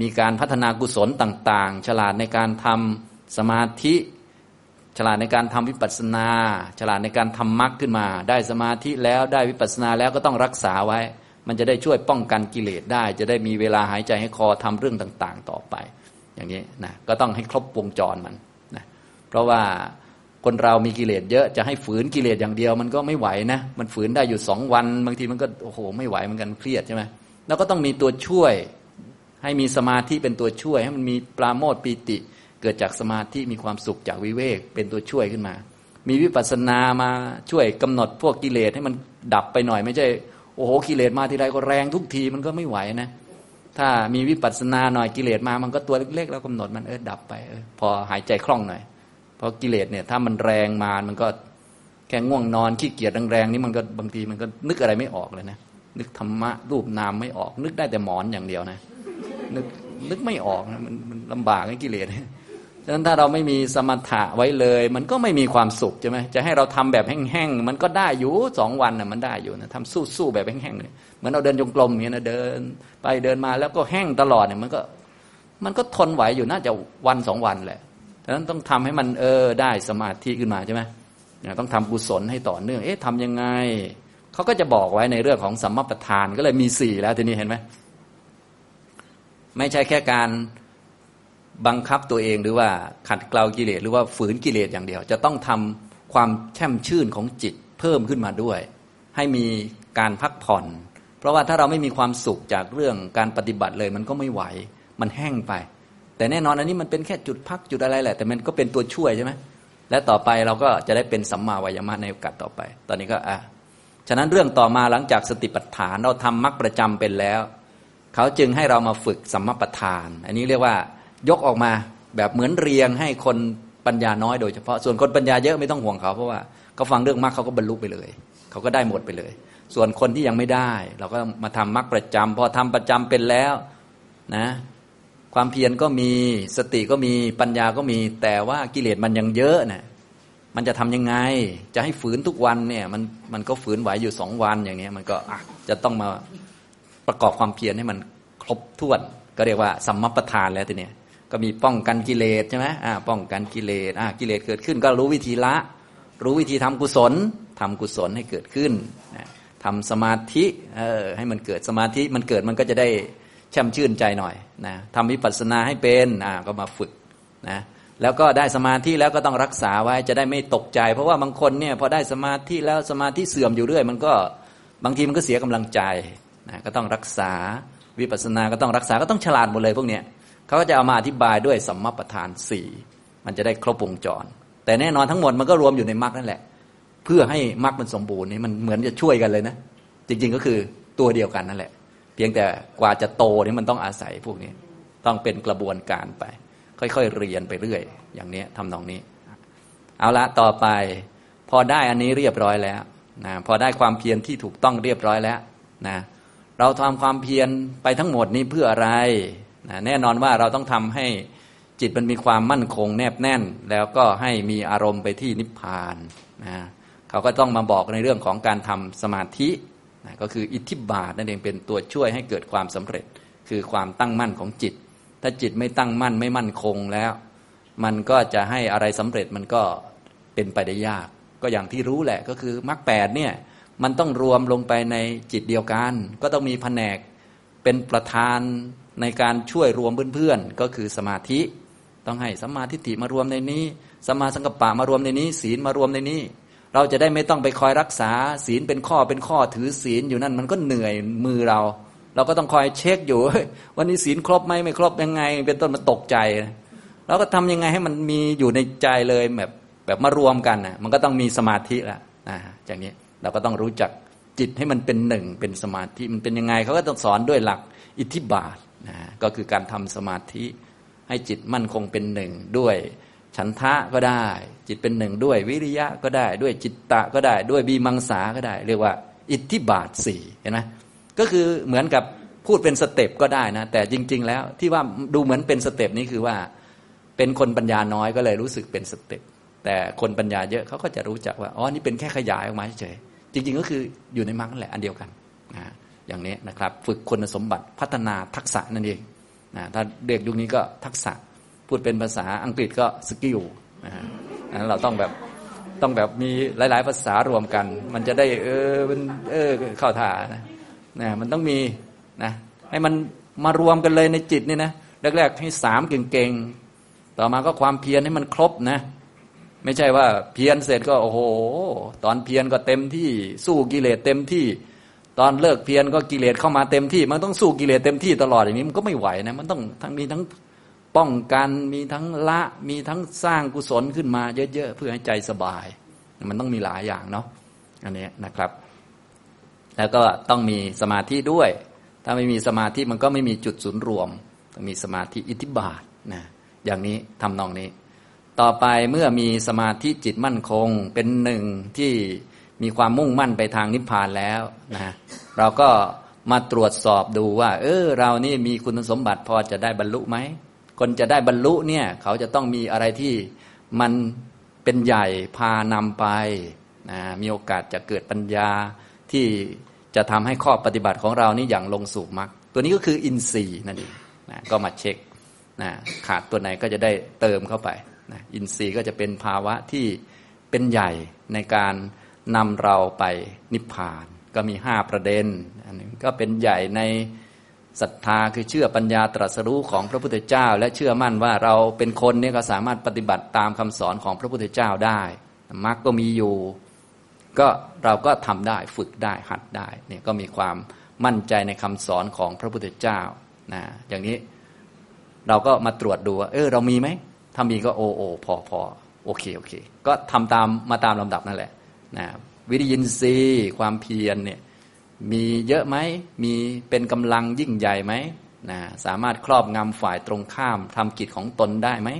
มีการพัฒนากุศลต่างๆ ฉลาดในการทำสมาธิ ฉลาดในการทำวิปัสสนา ฉลาดในการทำมรรคขึ้นมา ได้สมาธิแล้วได้วิปัสสนาแล้วก็ต้องรักษาไว้ มันจะได้ช่วยป้องกันกิเลสได้ จะได้มีเวลาหายใจให้คอทำเรื่องต่าง ๆ ต่อไป อย่างนี้นะก็ต้องให้ครบวงจรมันนะเพราะว่าคนเรามีกิเลสเยอะจะให้ฝืนกิเลสอย่างเดียว มันก็ไม่ไหวนะ มันฝืนได้อยู่สองวัน บางทีมันก็โอ้โหไม่ไหวเหมือนกันเครียดใช่ไหมแล้วก็ต้องมีตัวช่วย ให้มีสมาธิเป็นตัวช่วย ให้มันมีปราโมทปีติ เกิดจากสมาธิมีความสุขจากวิเวกเป็นตัวช่วยขึ้นมา มีวิปัสสนามาช่วยกำหนดพวกกิเลสให้มันดับไปหน่อยไม่ใช่ โอ้โหกิเลสมาทีไรก็แรงทุกทีมันก็ไม่ไหวนะ ถ้ามีวิปัสสนาหน่อยกิเลสมามันก็ตัวเล็กๆแล้วกำหนดมันเออดับไปออพอหายใจคล่องหน่อยเพราะกิเลสเนี่ยถ้ามันแรงมามันก็แค่ง่วงนอนขี้เกียจแรงๆนี่มันก็บางทีมันก็นึกอะไรไม่ออกเลยนะนึกธรรมะรูปนามไม่ออก นึกได้แต่หมอนอย่างเดียวนะ นึกนึกไม่ออกนะมันมันลำบากไอ้กิเลส ฉะนั้นถ้าเราไม่มีสมถะไว้เลย มันก็ไม่มีความสุขใช่ไหมจะให้เราทำแบบแห้งๆมันก็ได้อยู่สองวันนะมันได้อยู่นะทำสู้ๆแบบแห้งๆเลยเหมือนเราเดินจงกรมอย่างนี้นะเดิน ไปเดินมาแล้วก็แห้งตลอดเนี่ยมันก็มันก็ทนไหวอยู่น่าจะวันสองวันแหละฉะนั้นต้องทำให้มันเออได้สมาธิขึ้นมาใช่ไหมต้องทำกุศลให้ต่อเนื่อง เอ๊ะทำยังไงเขาก็จะบอกไว้ในเรื่องของสัมมาประธานก็เลยมีสี่แล้วทีนี้เห็นไหมไม่ใช่แค่การ บังคับตัวเองหรือว่าขัดเกลากิเลสหรือว่าฝืนกิเลสอย่างเดียว จะต้องทำความแช่มชื่นของจิตเพิ่มขึ้นมาด้วย ให้มีการพักผ่อน เพราะว่าถ้าเราไม่มีความสุขจากเรื่องการปฏิบัติเลย มันก็ไม่ไหวมันแห้งไป แต่แน่นอนอันนี้มันเป็นแค่จุดพักจุดอะไรแหละ แต่มันก็เป็นตัวช่วยใช่ไหมและต่อไปเราก็จะได้เป็นสัมมาวายามะในโอกาสต่อไป ตอนนี้ก็อะฉะนั้นเรื่องต่อมาหลังจากสติปัฏฐานเราทำมรรคประจำเป็นแล้ว เขาจึงให้เรามาฝึกสัมมาประธาน อันนี้เรียกว่า ยกออกมาแบบเหมือนเรียงให้คนปัญญาน้อยโดยเฉพาะส่วนคนปัญญาเยอะไม่ต้องห่วงเขาเพราะว่าเขาฟังเรื่องมรรคเขาก็บรรลุไปเลย เขาก็ได้หมดไปเลย ส่วนคนที่ยังไม่ได้ เราก็มาทำมรรคประจำพอทำประจำเป็นแล้วนะความเพียรก็มีสติก็มีปัญญาก็มี แต่ว่ากิเลสมันยังเยอะนะมันจะทำยังไง จะให้ฝืนทุกวันเนี่ยมันมันก็ฝืนไหวอยู่สองวันอย่างเงี้ยมันก็อะจะต้องมาประกอบความเพียรให้มันครบถ้วน ก็เรียกว่าสัมมประธานแล้วทีเนี้ย ก็มีป้องกันกิเลสใช่ไหมอ่าป้องกันกิเลสอ่ากิเลสเกิดขึ้น ก็รู้วิธีละ รู้วิธีทำกุศลทำกุศลให้เกิดขึ้นนะทำสมาธิเออให้มันเกิดสมาธิมันเกิดมันก็จะได้แช่มชื่นใจหน่อยนะทำวิปัสสนาให้เป็นอ่าก็มาฝึกนะแล้วก็ได้สมาธิแล้วก็ต้องรักษาไว้จะได้ไม่ตกใจ เพราะว่าบางคนเนี่ยพอได้สมาธิแล้วสมาธิเสื่อมอยู่เรื่อย มันก็บางทีมันก็เสียกำลังใจนะก็ต้องรักษาวิปัสสนาก็ต้องรักษาก็ต้องฉลาดหมดเลยพวกเนี้ย เขาก็จะเอามาอธิบายด้วยสัมมาประธานสี่มันจะได้ครบวงจร แต่แน่นอนทั้งหมดมันก็รวมอยู่ในมรรคนั่นแหละ เพื่อให้มรรคมันสมบูรณ์นี่มันเหมือนจะช่วยกันเลยนะ จริง ๆ ก็คือตัวเดียวกันนั่นแหละ เพียงแต่กว่าจะโตนี่มันต้องอาศัยพวกนี้ ต้องเป็นกระบวนการไป ค่อยๆเรียนไปเรื่อย อย่างนี้ทำนองนี้ เอาละต่อไป พอได้อันนี้เรียบร้อยแล้วนะพอได้ความเพียรที่ถูกต้องเรียบร้อยแล้วนะเราทำความเพียรไปทั้งหมดนี้เพื่ออะไร นะแน่นอนว่าเราต้องทำให้จิตมันมีความมั่นคงแนบแน่น แล้วก็ให้มีอารมณ์ไปที่นิพพานนะเขาก็ต้องมาบอกในเรื่องของการทำสมาธินะก็คืออิทธิบาทนั่นเองเป็นตัวช่วยให้เกิดความสำเร็จ คือความตั้งมั่นของจิต ถ้าจิตไม่ตั้งมั่นไม่มั่นคงแล้ว มันก็จะให้อะไรสำเร็จมันก็เป็นไปได้ยาก ก็อย่างที่รู้แหละก็คือมรรคแปดเนี่ยมันต้องรวมลงไปในจิตเดียวกัน ก็ต้องมีแผนกเป็นประธาน ในการช่วยรวมเพื่อนๆ ก็คือสมาธิ ต้องให้สัมมาทิฏฐิมารวมในนี้สัมมาสังกัปปะมารวมในนี้ ศีลมารวมในนี้ เราจะได้ไม่ต้องไปคอยรักษา ศีลเป็นข้อเป็นข้อถือศีลอยู่นั่นมันก็เหนื่อยมือเรา เราก็ต้องคอยเช็คอยู่วันนี้ศีลครบไหมไม่ครบยังไง เป็นต้นมันตกใจเราก็ทำยังไงให้มันมีอยู่ในใจเลยแบบแบบมารวมกันนะมันก็ต้องมีสมาธิละนะอย่างนี้เราก็ต้องรู้จักจิตให้มันเป็นหนึ่งเป็นสมาธิมันเป็นยังไงเขาก็ต้องสอนด้วยหลักอิทธิบาท นะก็คือการทำสมาธิ ให้จิตมั่นคงเป็นหนึ่งด้วย ฉันทะก็ได้ จิตเป็นหนึ่งด้วยวิริยะก็ได้ ด้วยจิตตะก็ได้ ด้วยบีมังสาก็ได้ เรียกว่า อิทธิบาทสี่เห็นไหมก็คือเหมือนกับพูดเป็น step ก็ได้นะ แต่จริง ๆ แล้วที่ว่าดูเหมือนเป็น step นี้คือว่า เป็นคนปัญญาน้อยก็เลยรู้สึกเป็น step แต่คนปัญญาเยอะเขาก็จะรู้จักว่าอ๋อนี่เป็นแค่ขยายออกมาเฉยจริง ๆ ก็คืออยู่ในมรรคนั่นแหละอันเดียวกัน อย่างนี้นะครับ ฝึกคุณสมบัติพัฒนาทักษะนั่นเองนะถ้าเด็กยุคนี้ก็ทักษะพูดเป็นภาษาอังกฤษก็ skill นะนั้นเราต้องแบบต้องแบบมีหลาย ๆ ภาษารวมกัน มันจะได้เออมันเออเข้าท่านะนะมันต้องมีนะให้มันมารวมกันเลยในจิตนี่นะแรก ๆ ให้สามเก่งๆ ต่อมาก็ความเพียรให้มันครบนะ ไม่ใช่ว่าเพียรเสร็จก็โอ้โห ตอนเพียรก็เต็มที่สู้กิเลสเต็มที่ ตอนเลิกเพียรก็กิเลสเข้ามาเต็มที่ มันต้องสู้กิเลสเต็มที่ตลอดอย่างนี้มันก็ไม่ไหวนะมันต้องทั้งมีทั้งป้องกันมีทั้งละมีทั้งสร้างกุศลขึ้นมาเยอะๆเพื่อให้ใจสบาย มันต้องมีหลายอย่างเนาะอันนี้นะครับ แล้วก็ต้องมีสมาธิด้วย ถ้าไม่มีสมาธิมันก็ไม่มีจุดศูนย์รวมต้องมีสมาธิอิทธิบาทนะอย่างนี้ทำนองนี้ ต่อไปเมื่อมีสมาธิจิตมั่นคงเป็นหนึ่งที่ มีความมุ่งมั่นไปทางนิพพานแล้วนะเราก็มาตรวจสอบดูว่า เออเรานี่มีคุณสมบัติพอจะได้บรรลุไหมคนจะได้บรรลุเนี่ย เขาจะต้องมีอะไรที่มันเป็นใหญ่พานำไปนะมีโอกาสจะเกิดปัญญาที่จะทำให้ข้อปฏิบัติของเรานี่อย่างลงสู่มรรคตัวนี้ก็คืออินทรีย์นั่นเองนะก็มาเช็คนะขาดตัวไหนก็จะได้เติมเข้าไปนะอินทรีย์ก็จะเป็นภาวะที่เป็นใหญ่ในการ นำเราไปนิพพาน ก็มีห้าประเด็น อันนึงก็เป็นใหญ่ในศรัทธาคือเชื่อปัญญาตรัสรู้ของพระพุทธเจ้า และเชื่อมั่นว่าเราเป็นคนเนี่ยก็สามารถปฏิบัติตามคำสอนของพระพุทธเจ้าได้มรรคก็มีอยู่ ก็เราก็ทำได้ฝึกได้หัดได้เนี่ยก็มีความมั่นใจในคำสอนของพระพุทธเจ้านะอย่างนี้เราก็มาตรวจดูว่าเออเรามีไหมถ้ามีก็โอโอพอพอโอเคโอเค ก็ทำตามมาตามลำดับนั่นแหละ นะวิริยินทรีย์ความเพียรเนี่ยมีเยอะไหมมีเป็นกำลังยิ่งใหญ่ไหมนะสามารถครอบงำฝ่ายตรงข้ามทำกิจของตนได้ไหม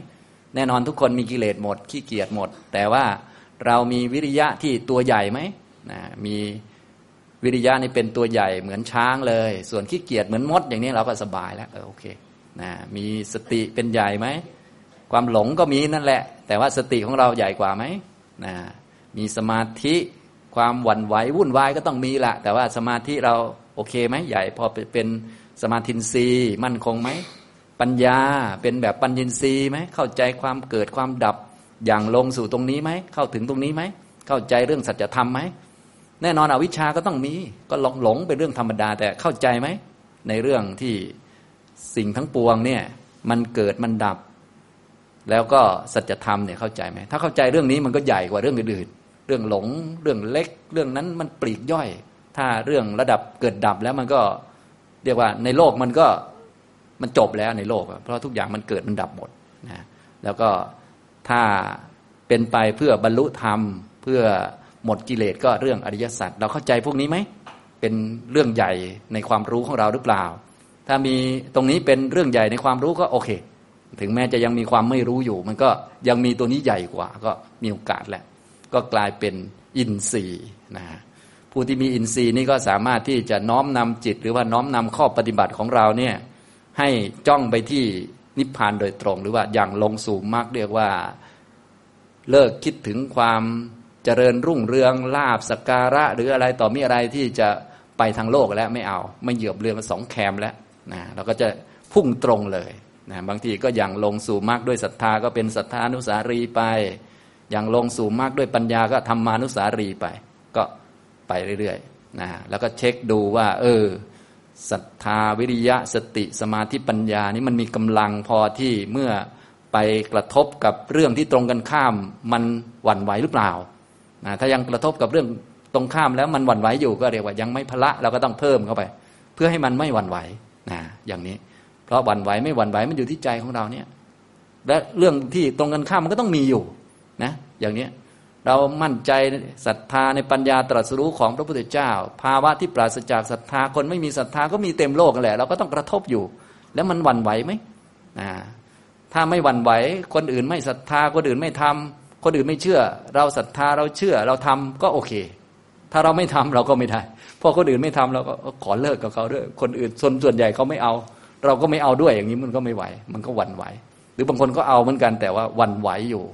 แน่นอนทุกคนมีกิเลสหมดขี้เกียจหมด แต่ว่าเรามีวิริยะที่ตัวใหญ่ไหมนะมีวิริยะนี่เป็นตัวใหญ่เหมือนช้างเลย ส่วนขี้เกียจเหมือนมดอย่างนี้เราก็สบายแล้วเออโอเคนะมีสติเป็นใหญ่ไหมความหลงก็มีนั่นแหละ แต่ว่าสติของเราใหญ่กว่าไหมนะ มีสมาธิความหวั่นไหววุ่นวายก็ต้องมีละแต่ว่าสมาธิเราโอเคไหมใหญ่พอเป็นสมาธินรีมั่นคงไหมปัญญาเป็นแบบปัญญินรีไหมเข้าใจความเกิดความดับอย่างลงสู่ตรงนี้ไหมเข้าถึงตรงนี้ไหมเข้าใจเรื่องสัจธรรมไหมแน่นอนอวิชาก็ต้องมีก็หลงหลงเป็นเรื่องธรรมดาแต่เข้าใจไหมในเรื่องที่สิ่งทั้งปวงเนี่ยมันเกิดมันดับ แล้วก็สัจธรรมเนี่ยเข้าใจไหมถ้าเข้าใจเรื่องนี้มันก็ใหญ่กว่าเรื่องอื่น เรื่องหลง เรื่องเล็ก เรื่องนั้นมันปลีกย่อย ถ้าเรื่องระดับเกิดดับแล้วมันก็เรียกว่าในโลกมันก็มันจบแล้วในโลก เพราะทุกอย่างมันเกิดมันดับหมดนะแล้วก็ถ้าเป็นไปเพื่อบรรลุธรรม เพื่อหมดกิเลสก็เรื่องอริยสัจเราเข้าใจพวกนี้ไหมเป็นเรื่องใหญ่ในความรู้ของเราหรือเปล่า ถ้ามีตรงนี้เป็นเรื่องใหญ่ในความรู้ก็โอเค ถึงแม้จะยังมีความไม่รู้อยู่ มันก็ยังมีตัวนี้ใหญ่กว่า ก็มีโอกาสแหละ ก็กลายเป็นอินทรีย์นะผู้ที่มีอินทรีย์นี่ก็สามารถที่จะน้อมนำจิต หรือว่าน้อมนำข้อปฏิบัติของเราเนี่ยให้จ้องไปที่นิพพานโดยตรง หรือว่าอย่างลงสู่มรรคเรียกว่าเลิกคิดถึงความเจริญรุ่งเรืองลาบสการะ หรืออะไรต่อมีอะไรที่จะไปทางโลกแล้วไม่เอา ไม่เหยียบเรือมาสองแคมแล้วนะเราก็จะพุ่งตรงเลยนะบางทีก็อย่างลงสู่มรรคด้วยศรัทธาก็เป็นศรัทธานุสารีไป อย่างลงสู่มรรคด้วยปัญญาก็ธรรมานุสารีไป ก็ไปเรื่อยๆนะแล้วก็เช็คดูว่า เออศรัทธาวิริยะสติสมาธิปัญญานี่มันมีกำลังพอที่เมื่อไปกระทบกับเรื่องที่ตรงกันข้าม มันหวั่นไหวหรือเปล่านะถ้ายังกระทบกับเรื่องตรงข้ามแล้วมันหวั่นไหวอยู่ก็เรียกว่ายังไม่พละเราก็ต้องเพิ่มเข้าไป เพื่อให้มันไม่หวั่นไหวนะอย่างนี้ เพราะหวั่นไหวไม่หวั่นไหวมันอยู่ที่ใจของเราเนี่ยและเรื่องที่ตรงกันข้ามมันก็ต้องมีอยู่ นะอย่างนี้เรามั่นใจศรัทธาในปัญญาตรัสรู้ของพระพุทธเจ้า ภาวะที่ปราศจากศรัทธาคนไม่มีศรัทธาก็มีเต็มโลกกันแหละ เราก็ต้องกระทบอยู่ แล้วมันหวั่นไหวไหมนะถ้าไม่หวั่นไหว คนอื่นไม่ศรัทธาคนอื่นไม่ทำคนอื่นไม่เชื่อ เราศรัทธาเราเชื่อ เราทำก็โอเค ถ้าเราไม่ทำเราก็ไม่ได้พอคนอื่นไม่ทำเราก็ขอเลิกกับเขาด้วยคนอื่นส่วนส่วนใหญ่เขาไม่เอา เราก็ไม่เอาด้วยอย่างนี้มันก็ไม่ไหว มันก็หวั่นไหว หรือบางคนก็เอาเหมือนกันแต่ว่าหวั่นไหวอยู่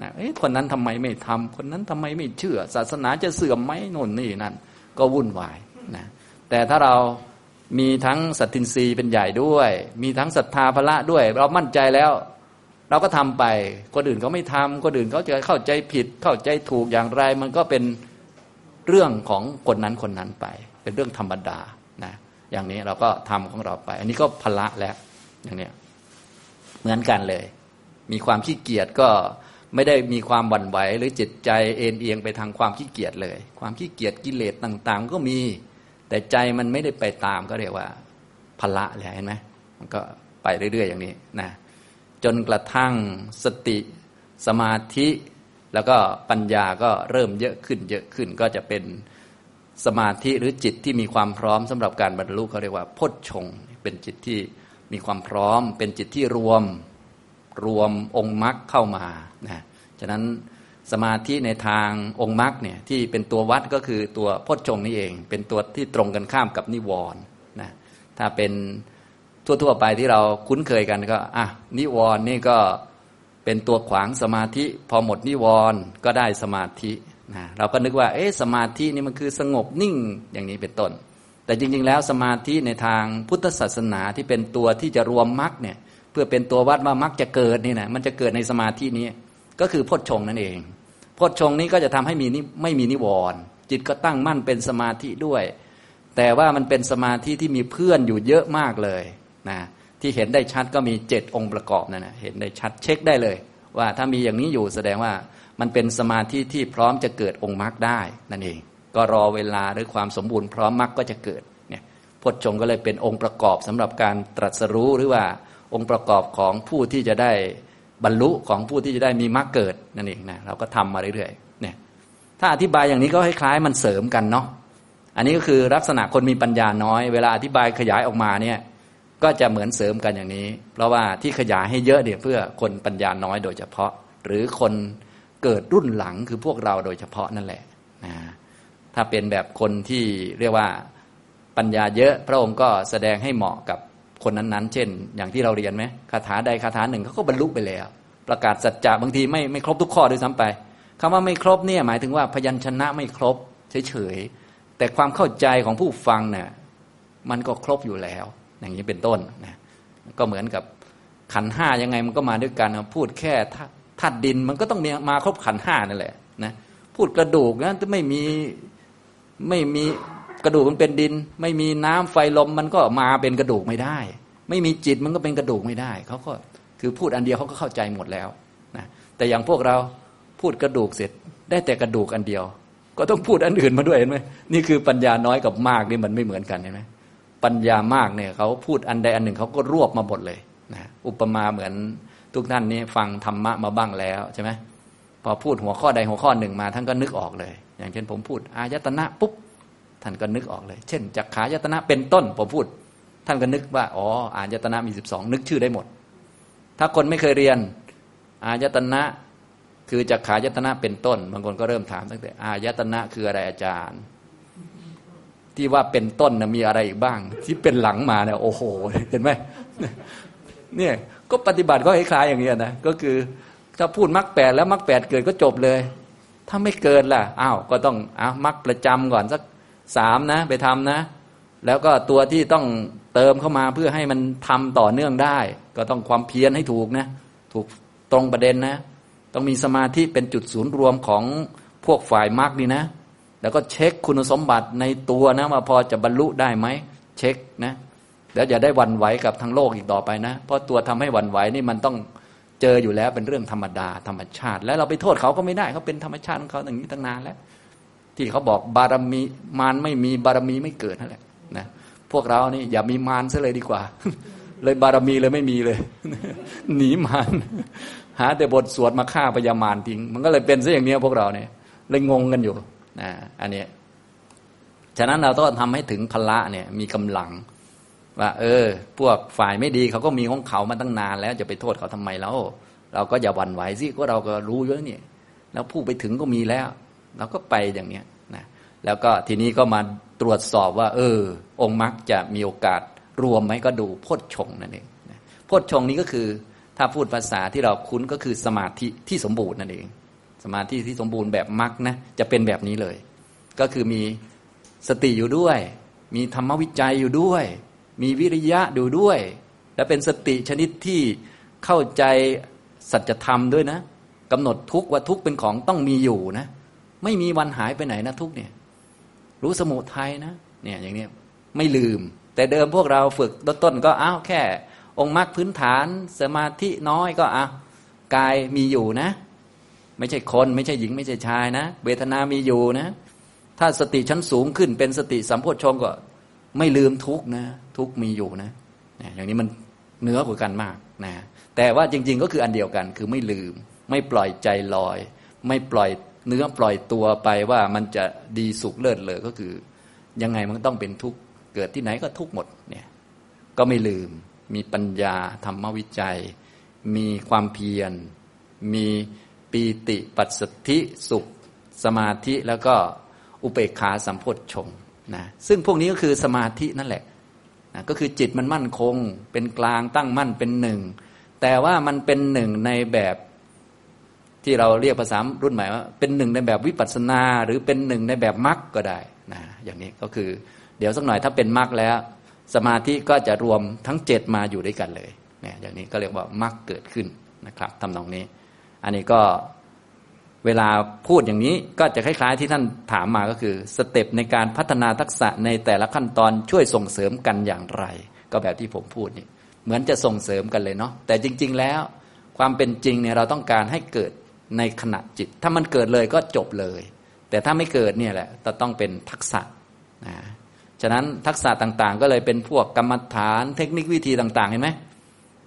นะเอ๊ะคนนั้นทำไมไม่ทำคนนั้นทำไมไม่เชื่อ ศาสนาจะเสื่อมไหมโน่นนี่นั่นก็วุ่นวายนะแต่ถ้าเรามีทั้งสัตทินรีเป็นใหญ่ด้วย มีทั้งศรัทธาพละด้วย เรามั่นใจแล้ว เราก็ทำไป คนอื่นเขาไม่ทำคนอื่นเขาจะเข้าใจผิด เข้าใจถูกอย่างไร มันก็เป็นเรื่องของคนนั้นคนนั้นไป เป็นเรื่องธรรมดานะอย่างนี้เราก็ทำของเราไป อันนี้ก็พละแล้วอย่างนี้เหมือนกันเลย มีความขี้เกียจก็ ไม่ได้มีความหวั่นไหว หรือจิตใจเอ็นเอียงไปทางความขี้เกียจเลย ความขี้เกียจกิเลสต่างๆ ก็มี แต่ใจมันไม่ได้ไปตามก็เรียกว่าพละเลยเห็นไหมมันก็ไปเรื่อยๆอย่างนี้นะจนกระทั่งสติสมาธิแล้วก็ปัญญาก็เริ่มเยอะขึ้น เยอะขึ้นก็จะเป็นสมาธิหรือจิตที่มีความพร้อมสำหรับการบรรลุเขาเรียกว่าพจชงเป็นจิตที่มีความพร้อม เป็นจิตที่รวม รวมองค์มรรคเข้ามานะฉะนั้นสมาธิในทางองค์มรรคเนี่ยที่เป็นตัววัดก็คือตัวพจนชงนี่เอง เป็นตัวที่ตรงกันข้ามกับนิวรณ์นะถ้าเป็นทั่วๆไปที่เราคุ้นเคยกันก็อะนิวรณ์นี่ก็เป็นตัวขวางสมาธิพอหมดนิวรณ์ก็ได้สมาธินะเราก็นึกว่าเอ๊ะสมาธินี่มันคือสงบนิ่งอย่างนี้เป็นต้น แต่จริงๆ แล้วสมาธิในทางพุทธศาสนาที่เป็นตัวที่จะรวมมรรคเนี่ย เพื่อเป็นตัววัดว่ามรรคจะเกิดนี่นะมันจะเกิดในสมาธินี้ ก็คือพจชงนั่นเองพจชงนี้ก็จะทำให้มีไม่มีนิวรณ์จิตก็ตั้งมั่นเป็นสมาธิด้วย แต่ว่ามันเป็นสมาธิที่มีเพื่อนอยู่เยอะมากเลยนะที่เห็นได้ชัดก็มีเจ็ดองค์ประกอบนั่นนะเห็นได้ชัดเช็คได้เลย ว่าถ้ามีอย่างนี้อยู่แสดงว่ามันเป็นสมาธิที่พร้อมจะเกิดองค์มรรคได้นั่นเอง ก็รอเวลาหรือความสมบูรณ์พร้อมมรรคก็จะเกิดเนี่ยพจงก็เลยเป็นองค์ประกอบสำหรับการตรัสรู้หรือว่า องค์ประกอบของผู้ที่จะได้บรรลุของผู้ที่จะได้มีมรรคเกิดนั่นเองนะเราก็ทำมาเรื่อยๆเนี่ยถ้าอธิบายอย่างนี้ก็คล้ายๆมันเสริมกันเนาะอันนี้ก็คือลักษณะคนมีปัญญาน้อย เวลาอธิบายขยายออกมาเนี่ยก็จะเหมือนเสริมกันอย่างนี้ เพราะว่าที่ขยายให้เยอะเนี่ยเพื่อคนปัญญาน้อยโดยเฉพาะ หรือคนเกิดรุ่นหลังคือพวกเราโดยเฉพาะนั่นแหละนะถ้าเป็นแบบคนที่เรียกว่าปัญญาเยอะ พระองค์ก็แสดงให้เหมาะกับ คนนั้นๆ เช่น อย่างที่เราเรียนไหมคาถาใดคาถาหนึ่งเขาก็บรรลุไปแล้ว ประกาศสัจจะบางทีไม่ไม่ครบทุกข้อด้วยซ้ำไปคำว่าไม่ครบเนี่ยหมายถึงว่าพยัญชนะไม่ครบเฉยๆแต่ความเข้าใจของผู้ฟังเนี่ยมันก็ครบอยู่แล้ว อย่างนี้เป็นต้นนะก็เหมือนกับขันห้ายังไงมันก็มาด้วยกันพูดแค่ธาตุดินมันก็ต้องมีมาครบขันห้านั่นแหละนะพูดกระดูกนะไม่มีไม่มี กระดูกมันเป็นดิน ไม่มีน้ำไฟลมมันก็มาเป็นกระดูกไม่ได้ ไม่มีจิตมันก็เป็นกระดูกไม่ได้เขาก็คือพูดอันเดียวเขาก็เข้าใจหมดแล้วนะแต่อย่างพวกเราพูดกระดูกเสร็จได้แต่กระดูกอันเดียว ก็ต้องพูดอันอื่นมาด้วยเห็นไหมนี่คือปัญญาน้อยกับมากนี่มันไม่เหมือนกันเห็นไหมปัญญามากเนี่ยเขาพูดอันใดอันหนึ่งเขาก็รวบมาหมดเลยนะอุปมาเหมือนทุกท่านนี้ฟังธรรมะมาบ้างแล้วใช่ไหมพอพูดหัวข้อใดหัวข้อหนึ่งมาท่านก็นึกออกเลย อย่างเช่นผมพูดอายตนะปุ๊บ ท่านก็นึกออกเลย เช่นจักขายตนะเป็นต้นผมพูด ท่านก็นึกว่าอ๋ออายตนะมีสิบสองนึกชื่อได้หมด ถ้าคนไม่เคยเรียน อายตนะคือจักขายตนะเป็นต้น บางคนก็เริ่มถามตั้งแต่ อายตนะคืออะไรอาจารย์ ที่ว่าเป็นต้นนะมีอะไรอีกบ้าง ที่เป็นหลังมาเนี่ยโอ้โหเห็นไหมเนี่ยก็ปฏิบัติก็คล้ายๆอย่างนี้นะก็คือถ้าพูดมรรคแปดแล้วมรรคแปดเกิดก็จบเลย ถ้าไม่เกิดล่ะอ้าวก็ต้องอ้าวมรรคประจำก่อนสัก สามนะ ไปทำนะ แล้วก็ตัวที่ต้องเติมเข้ามาเพื่อให้มันทำต่อเนื่องได้ ก็ต้องความเพียรให้ถูกนะ ถูกตรงประเด็นนะ ต้องมีสมาธิเป็นจุดศูนย์รวมของพวกฝ่ายมรรคนี่นะ แล้วก็เช็คคุณสมบัติในตัวนะว่าพอจะบรรลุได้ไหมเช็คนะแล้วอย่าได้วันไหวกับทั้งโลกอีกต่อไปนะ เพราะตัวทำให้วันไหวนี่มันต้องเจออยู่แล้วเป็นเรื่องธรรมดาธรรมชาติ แล้วเราไปโทษเขาก็ไม่ได้เขาเป็นธรรมชาติของเขาอย่างนี้ตั้งนานแล้ว ที่เขาบอกบารมีมารไม่มีบารมีไม่เกิดนั่นแหละนะพวกเรานี่อย่ามีมารซะเลยดีกว่า เลยบารมีเลยไม่มีเลย หนีมารหาแต่บทสวดมาฆ่าพยามารทิ้ง มันก็เลยเป็นซะอย่างนี้พวกเราเนี่ยเลยงงกันอยู่นะอันนี้ฉะนั้นเราต้องทำให้ถึงพละเนี่ยมีกำลังว่าเออ พวกฝ่ายไม่ดีเขาก็มีของเขามาตั้งนานแล้วจะไปโทษเขาทำไมแล้วเราก็อย่าหวั่นไหวสิก็เราก็รู้เยอะนี่แล้วผู้ไปถึงก็มีแล้ว เราก็ไปอย่างเนี้ยนะแล้วก็ทีนี้ก็มาตรวจสอบว่า เออ องค์มรรคจะมีโอกาสรวมไหมก็ดูพจชงนั่นเองพจชงนี้ก็คือ ถ้าพูดภาษาที่เราคุ้นก็คือสมาธิที่สมบูรณ์นั่นเอง สมาธิที่สมบูรณ์แบบมรรคนะจะเป็นแบบนี้เลย ก็คือมีสติอยู่ด้วย มีธรรมวิจัยอยู่ด้วย มีวิริยะดูด้วย และเป็นสติชนิดที่เข้าใจสัจธรรมด้วยนะกำหนดทุกว่าทุกเป็นของต้องมีอยู่นะ ไม่มีวันหายไปไหนนะทุกเนี่ย รู้สมุทัยนะเนี่ยอย่างนี้ไม่ลืม แต่เดิมพวกเราฝึกต้นก็อ้าวแค่ องค์มรรคพื้นฐานสมาธิน้อยก็อ้าวกายมีอยู่นะ ไม่ใช่คน ไม่ใช่หญิงไม่ใช่ชายนะ เวทนามีอยู่นะ ถ้าสติชั้นสูงขึ้นเป็นสติสัมโพชฌงก็ ไม่ลืมทุกนะ ทุกมีอยู่นะอย่างนี้มันเนื้อกว่ากันมากนะแต่ว่าจริง ๆ ก็คืออันเดียวกัน คือไม่ลืม ไม่ปล่อยใจลอย ไม่ปล่อย เนื้อปล่อยตัวไปว่ามันจะดีสุขเลิศเลยก็คือ ยังไงมันต้องเป็นทุกข์เกิดที่ไหนก็ทุกข์หมดเนี่ยก็ไม่ลืม มีปัญญาธรรมวิจัย มีความเพียร มีปีติปัสสธิสุข สมาธิแล้วก็อุเบกขาสัมโพธชงนะซึ่งพวกนี้ก็คือสมาธินั่นแหละนะก็คือจิตมันมั่นคง เป็นกลางตั้งมั่นเป็นหนึ่ง แต่ว่ามันเป็นหนึ่งในแบบ ที่เราเรียกภาษารุ่นใหม่ว่าเป็นหนึ่งในแบบวิปัสสนา หรือเป็นหนึ่งในแบบมรรคก็ได้นะอย่างนี้ก็คือเดี๋ยวสักหน่อยถ้าเป็นมรรคแล้ว สมาธิก็จะรวมทั้งเจ็ดมาอยู่ด้วยกันเลยเนี่ยอย่างนี้ก็เรียกว่ามรรคเกิดขึ้นนะครับทำนองนี้ อันนี้ก็เวลาพูดอย่างนี้ก็จะคล้ายๆ ที่ท่านถามมาก็คือสเต็ปในการพัฒนาทักษะในแต่ละขั้นตอนช่วยส่งเสริมกันอย่างไร ก็แบบที่ผมพูดนี่เหมือนจะส่งเสริมกันเลยเนาะแต่จริง ๆ แล้ว ความเป็นจริงเนี่ยเราต้องการให้เกิด ในขณะจิต ถ้ามันเกิดเลยก็จบเลย แต่ถ้าไม่เกิดเนี่ยแหละจะต้องเป็นทักษะนะฉะนั้นทักษะต่างๆ ก็เลยเป็นพวกกรรมฐาน เทคนิควิธีต่าง ๆ เห็นไหม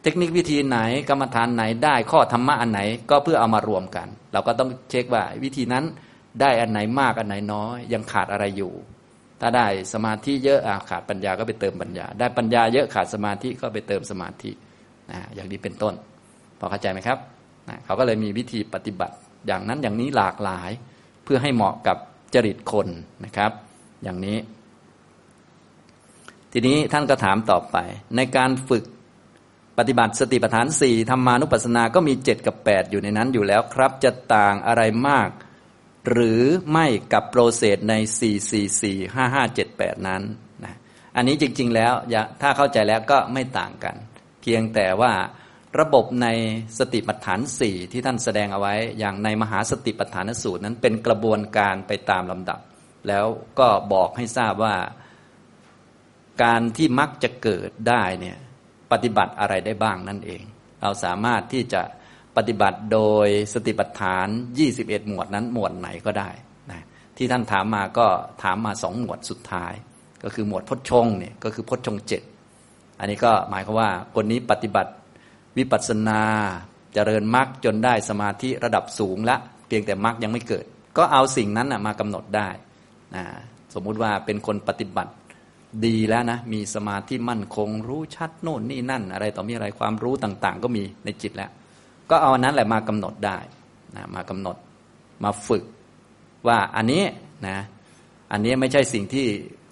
เทคนิควิธีไหนกรรมฐานไหนได้ข้อธรรมะอันไหนก็เพื่อเอามารวมกัน เราก็ต้องเช็คว่าวิธีนั้นได้อันไหนมากอันไหนน้อย ยังขาดอะไรอยู่ ถ้าได้สมาธิเยอะอขาดปัญญาก็ไปเติมปัญญา ได้ปัญญาเยอะขาดสมาธิก็ไปเติมสมาธินะอย่างนี้เป็นต้น พอเข้าใจไหมครับ นะเขาก็เลยมีวิธีปฏิบัติ อย่างนั้นอย่างนี้หลากหลาย เพื่อให้เหมาะกับจริตคนนะครับ อย่างนี้ ทีนี้ท่านก็ถามต่อไป ในการฝึกปฏิบัติสติปัฏฐานสี่ธรรมานุปัสสนาก็มีเจ็ดกับแปดอยู่ในนั้นอยู่แล้วครับ จะต่างอะไรมาก หรือไม่กับโปรเซสในสี่สี่สี่ห้าห้าเจ็ดแปดนั้นนะอันนี้จริง ๆ แล้วถ้าเข้าใจแล้วก็ไม่ต่างกัน เพียงแต่ว่า ระบบในสติปัฏฐานสี่ที่ท่านแสดงเอาไว้ อย่างในมหาสติปัฏฐานสูตรนั้นเป็นกระบวนการไปตามลำดับ แล้วก็บอกให้ทราบว่าการที่มักจะเกิดได้เนี่ยปฏิบัติอะไรได้บ้างนั่นเอง เราสามารถที่จะปฏิบัติโดยสติปัฏฐาน 21 หมวดนั้นหมวดไหนก็ได้นะที่ท่านถามมาก็ถามมาสองหมวดสุดท้าย ก็คือหมวดพจชงเนี่ยก็คือพจชงเจ็ดอันนี้ก็หมายความว่าคนนี้ปฏิบัติ วิปัสสนาเจริญมรรคจนได้สมาธิระดับสูงละเพียงแต่มรรคยังไม่เกิด ก็เอาสิ่งนั้นมากำหนดได้นะสมมุติว่าเป็นคนปฏิบัติดีแล้วนะมีสมาธิมั่นคงรู้ชัดโน่นนี่นั่น อะไรต่อมีอะไรความรู้ต่างๆ ก็มีในจิตแล้ว ก็เอานั้นแหละมากำหนดได้นะมากำหนดมาฝึกว่าอันนี้นะอันนี้ไม่ใช่สิ่งที่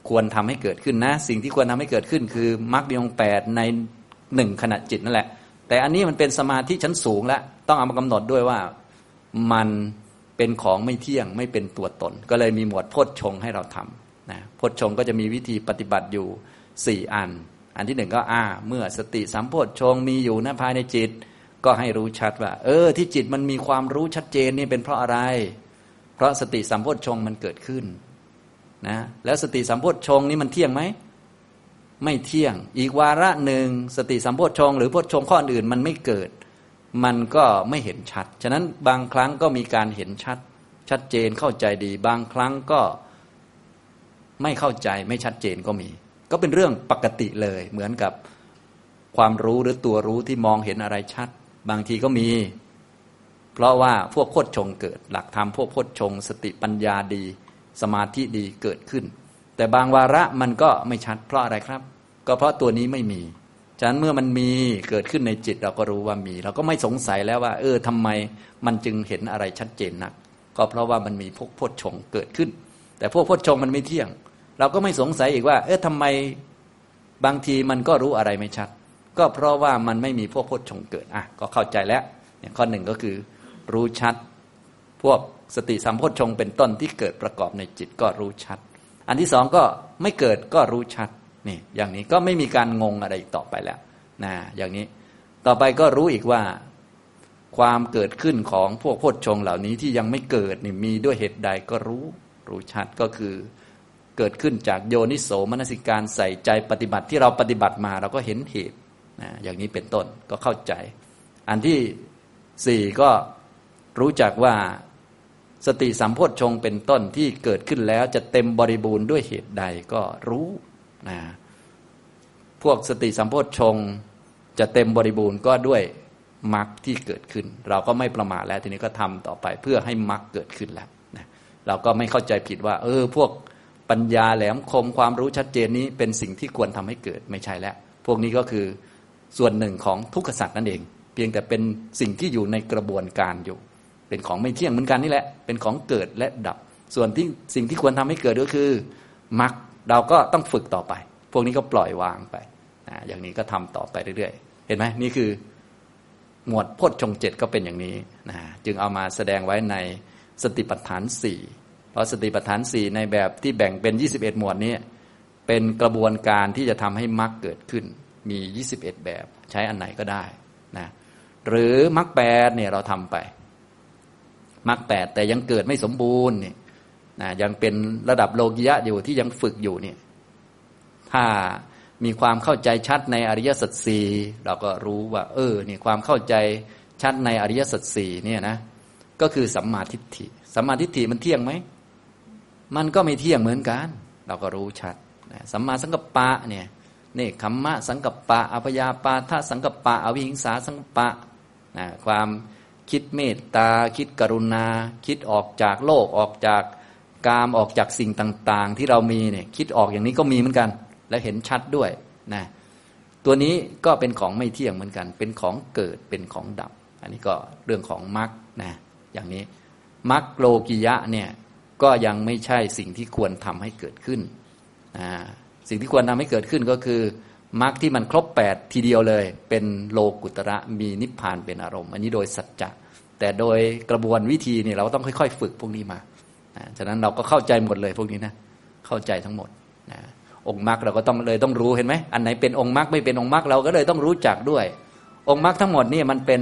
ควรทำให้เกิดขึ้นนะ สิ่งที่ควรทำให้เกิดขึ้น คือมรรคมีองแปดในหนึ่งขณะจิตนั่นแหละ แต่อันนี้มันเป็นสมาธิชั้นสูงแล้วต้องเอามากำหนดด้วยว่ามันเป็นของไม่เที่ยงไม่เป็นตัวตน ก็เลยมีหมวดโพชฌงให้เราทำนะพจชงก็จะมีวิธีปฏิบัติอยู่สี่อัน อันที่หนึ่งก็อ่า เมื่อสติสัมโพชงมีอยู่นะภายในจิต ก็ให้รู้ชัดว่า เออ ที่จิตมันมีความรู้ชัดเจนนี่เป็นเพราะอะไร เพราะสติสัมโพชงมันเกิดขึ้นนะแล้วสติสัมโพชงนี้มันเที่ยงไหม ไม่เที่ยง อีกวาระหนึ่งสติสัมโพชงหรือโพชงข้ออื่นมันไม่เกิด มันก็ไม่เห็นชัด ฉะนั้นบางครั้งก็มีการเห็นชัด ชัดเจนเข้าใจดี บางครั้งก็ไม่เข้าใจไม่ชัดเจนก็มี ก็เป็นเรื่องปกติเลย เหมือนกับความรู้หรือตัวรู้ที่มองเห็นอะไรชัด บางทีก็มี เพราะว่าพวกโคดชงเกิด หลักธรรมพวกโคดชง สติปัญญาดี สมาธิดีเกิดขึ้น แต่บางวาระมันก็ไม่ชัดเพราะอะไรครับ ก็เพราะตัวนี้ไม่มี ฉะนั้นเมื่อมันมีเกิดขึ้นในจิตเราก็รู้ว่ามี เราก็ไม่สงสัยแล้วว่า เออทำไมมันจึงเห็นอะไรชัดเจนนัก ก็เพราะว่ามันมีพวกโพชงเกิดขึ้น แต่พวกโพชงมันไม่เที่ยง เราก็ไม่สงสัยอีกว่า เอ๊ะทำไมบางทีมันก็รู้อะไรไม่ชัด ก็เพราะว่ามันไม่มีพวกพจชงเกิดอะก็เข้าใจแล้วเนี่ยข้อหนึ่งก็คือ รู้ชัด พวกสติสัมโพชฌงเป็นต้นที่เกิดประกอบในจิตก็รู้ชัด อันที่สองก็ไม่เกิดก็รู้ชัด นี่อย่างนี้ก็ไม่มีการงงอะไรอีกต่อไปแล้วนะอย่างนี้ต่อไปก็รู้อีกว่า ความเกิดขึ้นของพวกพจชงเหล่านี้ที่ยังไม่เกิดนี่มีด้วยเหตุใดก็รู้รู้ชัดก็คือเกิดขึ้นจากโยนิโสมนสิการใส่ใจปฏิบัติที่เราปฏิบัติมาเราก็เห็นเหตุนะอย่างนี้เป็นต้นก็เข้าใจ อันที่สี่ก็รู้จักว่าสติสัมโพธชงเป็นต้นที่เกิดขึ้นแล้วจะเต็มบริบูรณ์ด้วยเหตุใดก็รู้ นะพวกสติสัมโพธชงจะเต็มบริบูรณ์ก็ด้วยมรรคที่เกิดขึ้น เราก็ไม่ประมาทแล้วทีนี้ก็ทำต่อไปเพื่อให้มรรคเกิดขึ้นแล้วนะเราก็ไม่เข้าใจผิดว่า เออ พวกปัญญาแหลมคมความรู้ชัดเจนนี้เป็นสิ่งที่ควรทำให้เกิดไม่ใช่แล้ว พวกนี้ก็คือส่วนหนึ่งของทุกขสัตว์นั่นเอง เพียงแต่เป็นสิ่งที่อยู่ในกระบวนการอยู่ เป็นของไม่เที่ยงเหมือนกันนี่แหละ เป็นของเกิดและดับ ส่วนที่สิ่งที่ควรทำให้เกิดก็คือมรรค เราก็ต้องฝึกต่อไป พวกนี้ก็ปล่อยวางไปนะอย่างนี้ก็ทำต่อไปเรื่อยๆ เห็นไหมนี่คือหมวดพจน์ชงเจ็ดก็เป็นอย่างนี้นะจึงเอามาแสดงไว้ในสติปัฏฐานสี่เพราะสติปัฏฐานสี่ในแบบที่แบ่งเป็น 21 หมวดนี้ เป็นกระบวนการที่จะทำให้มรรคเกิดขึ้นมี 21 แบบใช้อันไหนก็ได้นะหรือมรรคแปดเนี่ยเราทำไปมรรคแปดแต่ยังเกิดไม่สมบูรณ์เนี่ย นะยังเป็นระดับโลกิยะอยู่ที่ยังฝึกอยู่เนี่ยถ้ามีความเข้าใจชัดในอริยสัจสี่เราก็รู้ว่า เออเนี่ยความเข้าใจชัดในอริยสัจสี่เนี่ยนะก็คือสัมมาทิฏฐิสัมมาทิฏฐิมันเที่ยงไหมมันก็ไม่เที่ยงเหมือนกัน เราก็รู้ชัดสัมมาสังกัปปะเนี่ยนี่คัมมะสังกัปปะอภยาปาทะสังกัปปะอวิหิงสาสังกัปปะนะความคิดเมตตา คิดกรุณา คิดออกจากโลกออกจาก กามออกจากสิ่งต่าง ๆ ที่เรามีเนี่ยคิดออกอย่างนี้ก็มีเหมือนกัน และเห็นชัดด้วยนะตัวนี้ก็เป็นของไม่เที่ยงเหมือนกัน เป็นของเกิดเป็นของดับ อันนี้ก็เรื่องของมรรคนะอย่างนี้มรรคโลกิยะเนี่ยก็ยังไม่ใช่สิ่งที่ควรทำให้เกิดขึ้นนะสิ่งที่ควรทำให้เกิดขึ้นก็คือมรรคที่มันครบแปดทีเดียวเลย เป็นโลกุตระมีนิพพานเป็นอารมณ์ อันนี้โดยสัจจะแต่โดยกระบวนวิธีเนี่ยเราต้องค่อย ๆ ฝึกพวกนี้มา นะฉะนั้นเราก็เข้าใจหมดเลยพวกนี้นะเข้าใจทั้งหมดนะองค์มรรคเราก็ต้องเลยต้องรู้เห็นไหมอันไหนเป็นองค์มรรคไม่เป็นองค์มรรคเราก็เลยต้องรู้จักด้วย องค์มรรคทั้งหมดนี่มันเป็น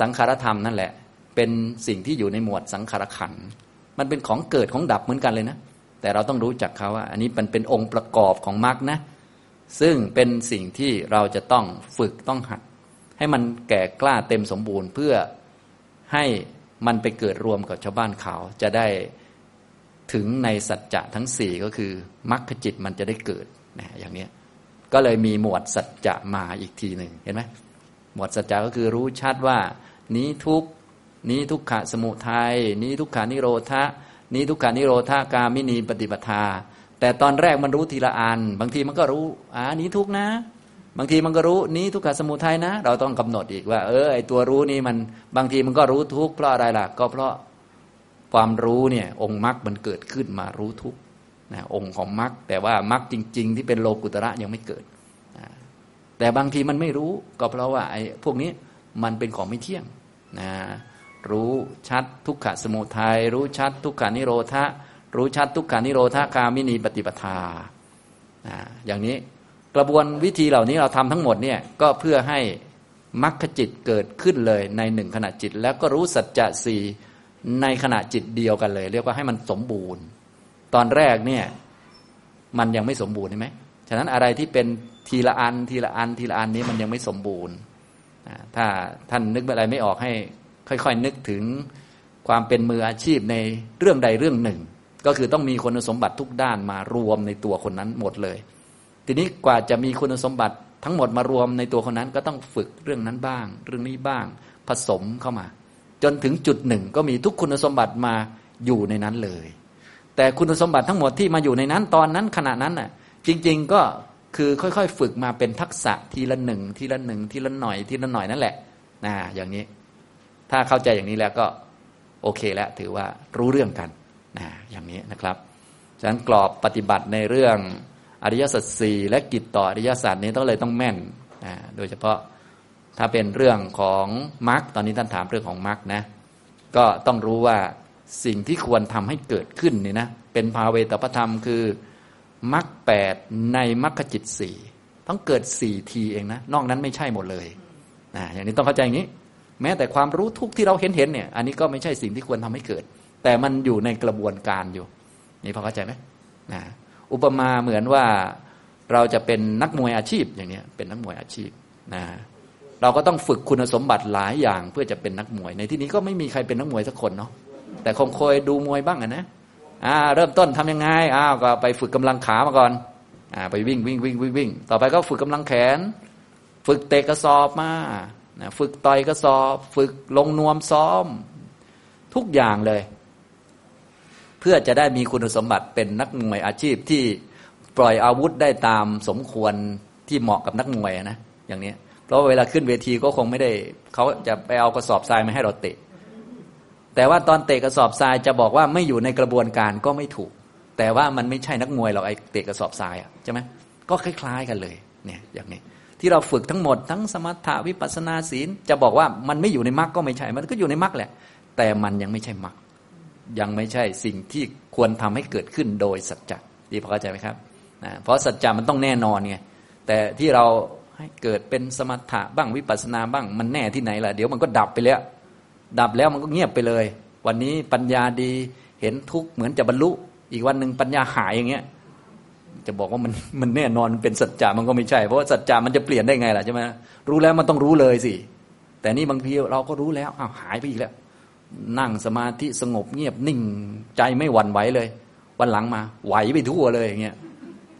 สังขารธรรมนั่นแหละ เป็นสิ่งที่อยู่ในหมวดสังขารขันมันเป็นของเกิดของดับเหมือนกันเลยนะ แต่เราต้องรู้จักเขาว่า อันนี้มันเป็นองค์ประกอบของมรรคนะ ซึ่งเป็นสิ่งที่เราจะต้องฝึกต้องหัด ให้มันแก่กล้าเต็มสมบูรณ์เพื่อให้มันไปเกิดรวมกับชาวบ้านเขาจะได้ ถึงในสัจจะทั้งสี่ก็คือมรรคจิตมันจะได้เกิดนะอย่างนี้ก็เลยมีหมวดสัจจะมาอีกทีหนึ่งเห็นไหมหมวดสัจจะก็คือรู้ชัดว่า นี้ทุกนี้ทุกขะสมุทัยนี้ทุกขานิโรธะนี้ทุกขานิโรธากามินีปฏิปทา แต่ตอนแรกมันรู้ทีละอัน บางทีมันก็รู้อ่านี้ทุกนะ บางทีมันก็รู้นี้ทุกขะสมุทัยนะ เราต้องกำหนดอีกว่า เออไอตัวรู้นี่มันบางทีมันก็รู้ทุกเพราะอะไรล่ะ ก็เพราะ ความรู้เนี่ยองค์มรรคมันเกิดขึ้นมารู้ทุกนะองค์ของมรรคแต่ว่ามรรคจริง ๆ ที่เป็นโลกุตระยังไม่เกิดนะแต่บางทีมันไม่รู้ก็เพราะว่าไอ้พวกนี้มันเป็นของไม่เที่ยงนะรู้ชัดทุกขะสมุทัยรู้ชัดทุกขานิโรธะรู้ชัดทุกขานิโรธากามินีปฏิปทาอย่างนี้กระบวนวิธีเหล่านี้เราทำทั้งหมดเนี่ยก็เพื่อให้มรรคจิตเกิดขึ้นเลยในหนึ่งขณะจิต แล้วก็รู้สัจจะสี่ ในขณะจิตเดียวกันเลย เรียกว่าให้มันสมบูรณ์ ตอนแรกเนี่ยมันยังไม่สมบูรณ์ใช่ไหมฉะนั้นอะไรที่เป็นทีละอันทีละอันทีละอันนี้มันยังไม่สมบูรณ์ถ้าท่านนึกอะไรไม่ออกให้ ค่อยๆนึกถึงความเป็นมืออาชีพในเรื่องใดเรื่องหนึ่ง ก็คือต้องมีคุณสมบัติทุกด้านมารวมในตัวคนนั้นหมดเลย ทีนี้กว่าจะมีคุณสมบัติทั้งหมดมารวมในตัวคนนั้นก็ต้องฝึกเรื่องนั้นบ้าง เรื่องนี้บ้างผสมเข้ามา จนถึงจุดหนึ่งก็มีทุกคุณสมบัติมาอยู่ในนั้นเลย แต่คุณสมบัติทั้งหมดที่มาอยู่ในนั้นตอนนั้นขณะนั้นน่ะจริง ๆก็คือค่อยๆ ฝึกมาเป็นทักษะทีละหนึ่งทีละหนึ่งทีละหน่อยทีละหน่อยนั่นแหละนะอย่างนี้ ถ้าเข้าใจอย่างนี้แล้วก็โอเคแล้วถือว่ารู้เรื่องกันนะอย่างนี้นะครับฉะนั้นกรอบปฏิบัติในเรื่องอริยสัจสี่และกิจต่ออริยสัจนี้ต้องเลยต้องแม่นนะโดยเฉพาะ ถ้าเป็นเรื่องของมรรคตอนนี้ท่านถามเรื่องของมรรคนะ ก็ต้องรู้ว่าสิ่งที่ควรทำให้เกิดขึ้นนี่นะเป็นภาเวตประธรรมคือมรรคแปดในมรรคจิตสี่ต้องเกิดสี่ทีเองนะนอกนั้นไม่ใช่หมดเลยนะอย่างนี้ต้องเข้าใจอย่างนี้ แม้แต่ความรู้ทุกที่เราเห็นเห็นเนี่ย อันนี้ก็ไม่ใช่สิ่งที่ควรทำให้เกิด แต่มันอยู่ในกระบวนการอยู่ นี่พอเข้าใจไหมนะอุปมาเหมือนว่าเราจะเป็นนักมวยอาชีพอย่างนี้เป็นนักมวยอาชีพนะ เราก็ต้องฝึกคุณสมบัติหลายอย่างเพื่อจะเป็นนักมวย ในที่นี้ก็ไม่มีใครเป็นนักมวยสักคนเนาะแต่คงเคยดูมวยบ้างนะอ่าเริ่มต้นทำยังไงอ้าวก็ไปฝึกกำลังขามาก่อนอ่าไปวิ่งวิ่งวิ่งวิ่งวิ่งต่อไปก็ฝึกกำลังแขน ฝึกเตะกระสอบมานะฝึกต่อยกระสอบ ฝึกลงนวมซ้อม ทุกอย่างเลย เพื่อจะได้มีคุณสมบัติเป็นนักมวยอาชีพที่ปล่อยอาวุธได้ตามสมควรที่เหมาะกับนักมวยนะอย่างนี้ เพราะเวลาขึ้นเวทีก็คงไม่ได้เขาจะไปเอากระสอบทรายมาให้เราเตะ แต่ว่าตอนเตะกระสอบทรายจะบอกว่าไม่อยู่ในกระบวนการก็ไม่ถูก แต่ว่ามันไม่ใช่นักมวยหรอกไอ้เตะกระสอบทรายอะใช่ไหมก็คล้าย ๆกันเลยเนี่ยอย่างนี้ที่เราฝึกทั้งหมดทั้งสมถะวิปัสนาศีลจะบอกว่ามันไม่อยู่ในมรรคก็ไม่ใช่ มันก็อยู่ในมรรคแหละ แต่มันยังไม่ใช่มรรคยังไม่ใช่สิ่งที่ควรทำให้เกิดขึ้นโดยสัจจะดีพอเข้าใจไหมครับนะเพราะสัจจะมันต้องแน่นอนไงแต่ที่เรา ให้เกิดเป็นสมถะบ้างวิปัสนาบ้างมันแน่ที่ไหนล่ะเดี๋ยวมันก็ดับไปแล้ว ดับแล้วมันก็เงียบไปเลย วันนี้ปัญญาดีเห็นทุกข์เหมือนจะบรรลุ อีกวันหนึ่งปัญญาหายอย่างเงี้ย จะบอกว่ามันมันแน่นอนเป็นสัจจะมันก็ไม่ใช่ เพราะว่าสัจจะมันจะเปลี่ยนได้ไงล่ะใช่ไหมรู้แล้วมันต้องรู้เลยสิแต่นี่บางทีเราก็รู้แล้วอ้าวหายไปอีกแล้ว นั่งสมาธิสงบเงียบนิ่งใจไม่หวั่นไหวเลย วันหลังมาไหวไปทั่วเลยอย่างเงี้ย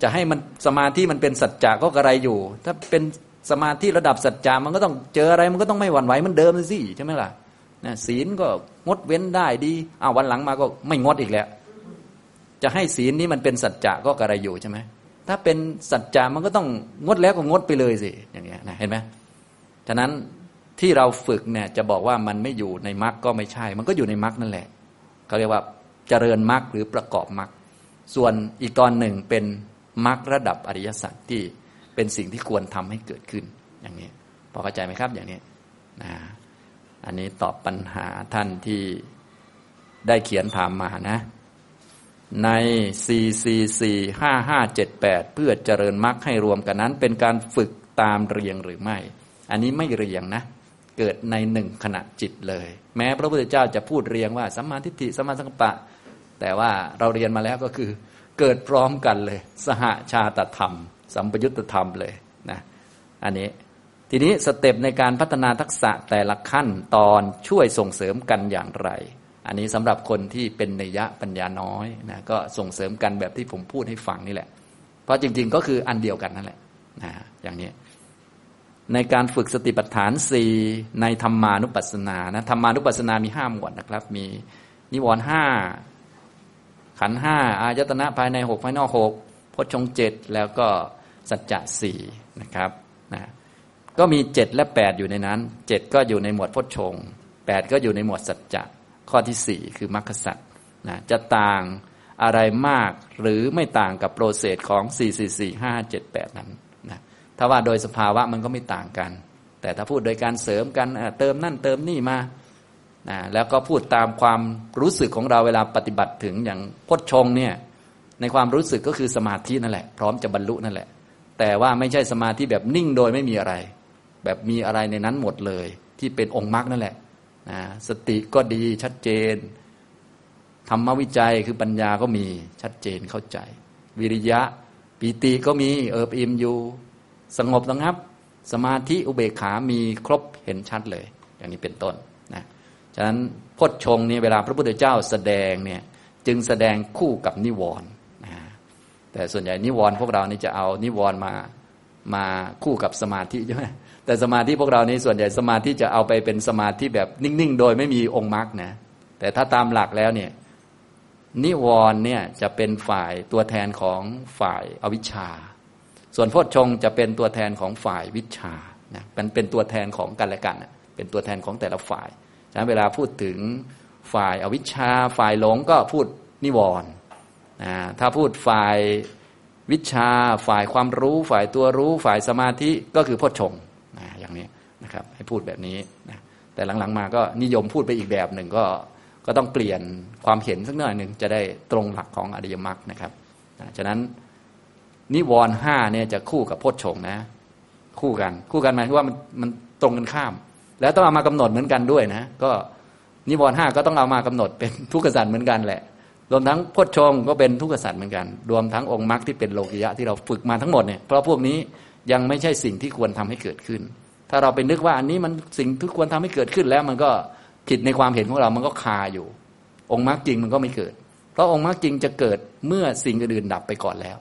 จะให้มันสมาธิมันเป็นสัจจะก็กระไรอยู่ ถ้าเป็นสมาธิระดับสัจจะมันก็ต้องเจออะไรมันก็ต้องไม่หวั่นไหวมันเดิมสิใช่ไหมล่ะนะศีลก็งดเว้นได้ดีอ้าววันหลังมาก็ไม่งดอีกแล้ว จะให้ศีลนี้มันเป็นสัจจะก็กระไรอยู่ใช่ไหมถ้าเป็นสัจจะมันก็ต้องงดแล้วก็งดไปเลยสิอย่างเงี้ยนะเห็นไหมฉะนั้นที่เราฝึกเนี่ยจะบอกว่ามันไม่อยู่ในมรรคก็ไม่ใช่ มันก็อยู่ในมรรคนั่นแหละเขาเรียกว่าเจริญมรรคหรือประกอบมรรคส่วนอีกตอนหนึ่งเป็น มรรคระดับอริยสัจที่เป็นสิ่งที่ควรทำให้เกิดขึ้นอย่างนี้พอเข้าใจไหมครับอย่างนี้นะอันนี้ตอบปัญหาท่านที่ได้เขียนถามมานะ ใน c c c ห้าห้าเจ็ดแปดเพื่อเจริญมรรคให้รวมกันนั้น เป็นการฝึกตามเรียงหรือไม่ อันนี้ไม่เรียงนะ เกิดในหนึ่งขณะจิตเลย แม้พระพุทธเจ้าจะพูดเรียงว่าสัมมาทิฏฐิสัมมาสังกัปปะ แต่ว่าเราเรียนมาแล้วก็คือ เกิดพร้อมกันเลย สหชาตธรรม สัมปยุตธรรมเลยนะอันนี้ทีนี้สเต็ปในการพัฒนาทักษะแต่ละขั้นตอนช่วยส่งเสริมกันอย่างไร อันนี้สำหรับคนที่เป็นนยะปัญญาน้อยนะก็ส่งเสริมกันแบบที่ผมพูดให้ฟังนี่แหละ เพราะจริง ๆ ก็คืออันเดียวกันนั่นแหละนะอย่างนี้ ในการฝึกสติปัฏฐานสี่ในธรรมานุปัสสนานะธรรมานุปัสสนามีห้าหมวดนะครับ มีนิวรณ์ห้า ขันห้าอายตนะภายในหกภายนอกหกพจงเจ็ดแล้วก็สัจจะสี่นะครับนะก็มีเจ็ดและแปดอยู่ในนั้นเจ็ดก็อยู่ในหมวดพจชงแปดก็อยู่ในหมวดสัจจะข้อที่สี่คือมรรคสัจนะจะต่างอะไรมากหรือไม่ต่างกับโปรเซสของสี่สี่สี่ห้าเจ็ดแปดนั้นนะถ้าว่าโดยสภาวะมันก็ไม่ต่างกัน แต่ถ้าพูดโดยการเสริมกันเติมนั่นเติมนี่มา นะแล้วก็พูดตามความรู้สึกของเราเวลาปฏิบัติถึงอย่างพจชงเนี่ยในความรู้สึกก็คือสมาธินั่นแหละ พร้อมจะบรรลุนั่นแหละ แต่ว่าไม่ใช่สมาธิแบบนิ่งโดยไม่มีอะไร แบบมีอะไรในนั้นหมดเลย ที่เป็นองค์มรรคนั่นแหละนะสติก็ดีชัดเจนธรรมวิจัยคือปัญญาก็มีชัดเจนเข้าใจ วิริยะปีติก็มีเอิบอิ่มอยู่ สงบสงับ สมาธิอุเบกขามีครบเห็นชัดเลย อย่างนี้เป็นต้น ฉะนั้นพจชงนี่เวลาพระพุทธเจ้าแสดงเนี่ยจึงแสดงคู่กับนิวรณ์แต่ส่วนใหญ่นิวรณ์พวกเรานี่จะเอานิวรณ์มามาคู่กับสมาธิใช่ไหมแต่สมาธิพวกเรานี่ส่วนใหญ่สมาธิจะเอาไปเป็นสมาธิแบบนิ่งๆ โดยไม่มีองค์มรรคนะแต่ถ้าตามหลักแล้วเนี่ยนิวรณ์เนี่ยจะเป็นฝ่ายตัวแทนของฝ่ายอวิชชา ส่วนพจชงจะเป็นตัวแทนของฝ่ายวิชานะมันเป็นตัวแทนของกันและกัน เป็นตัวแทนของแต่ละฝ่าย ฉะนั้นเวลาพูดถึงฝ่ายอวิชชาฝ่ายหลงก็พูดนิวรณ์ถ้าพูดฝ่ายวิชาฝ่ายความรู้ ฝ่ายตัวรู้ ฝ่ายสมาธิก็คือพจชงนะอย่างนี้นะครับ ให้พูดแบบนี้นะแต่หลังๆมาก็นิยมพูดไปอีกแบบหนึ่งก็ก็ต้องเปลี่ยนความเห็นสักหน่อยหนึ่งจะได้ตรงหลักของอริยมรรคนะครับนะฉะนั้นนิวรณ์ห้าเนี่ยจะคู่กับพจชงนะ คู่กัน คู่กันหมายถึงว่ามันมันตรงกันข้าม แล้วต้องเอามากำหนดเหมือนกันด้วยนะก็นิวรณ์ห้าก็ต้องเอามากำหนดเป็นทุกขสัตว์เหมือนกันแหละ รวมทั้งพจชงก็เป็นทุกขสัตว์เหมือนกัน รวมทั้งองค์มรรคที่เป็นโลกิยะที่เราฝึกมาทั้งหมดเนี่ยเพราะพวกนี้ยังไม่ใช่สิ่งที่ควรทำให้เกิดขึ้น ถ้าเราไปนึกว่าอันนี้มันสิ่งที่ควรทำให้เกิดขึ้นแล้ว มันก็ผิดในความเห็นของเรามันก็คาอยู่ องค์มรรคจริงมันก็ไม่เกิด เพราะองค์มรรคจริงจะเกิดเมื่อสิ่งอื่นดับไปก่อนแล้ว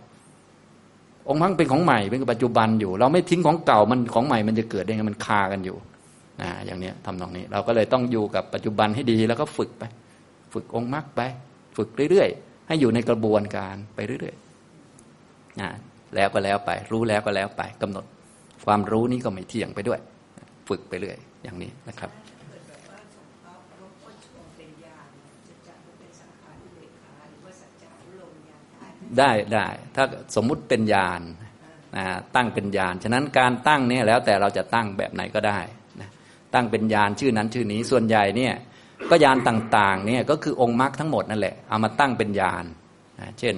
องค์มรรคเป็นของใหม่เป็นปัจจุบันอยู่ เราไม่ทิ้งของเก่ามันของใหม่มันจะเกิดได้ไงมันคากันอยู่ นะอย่างนี้ทำตรงนี้ เราก็เลยต้องอยู่กับปัจจุบันให้ดีแล้วก็ฝึกไป ฝึกองค์มรรคไป ฝึกเรื่อยๆ ให้อยู่ในกระบวนการไปเรื่อยๆนะแล้วก็แล้วไป รู้แล้วก็แล้วไปกำหนด ความรู้นี้ก็ไม่เที่ยงไปด้วย ฝึกไปเรื่อย อย่างนี้นะครับได้ได้ถ้าสมมุติเป็นญาณนะตั้งเป็นญาณฉะนั้นการตั้งเนี่ยแล้วแต่เราจะตั้งแบบไหนก็ได้นะ ตั้งเป็นญาณชื่อนั้นชื่อนี้ส่วนใหญ่เนี่ยก็ยานต่างๆเนี่ยก็คือองค์มรรคทั้งหมดนั่นแหละเอามาตั้งเป็นยานนะเช่น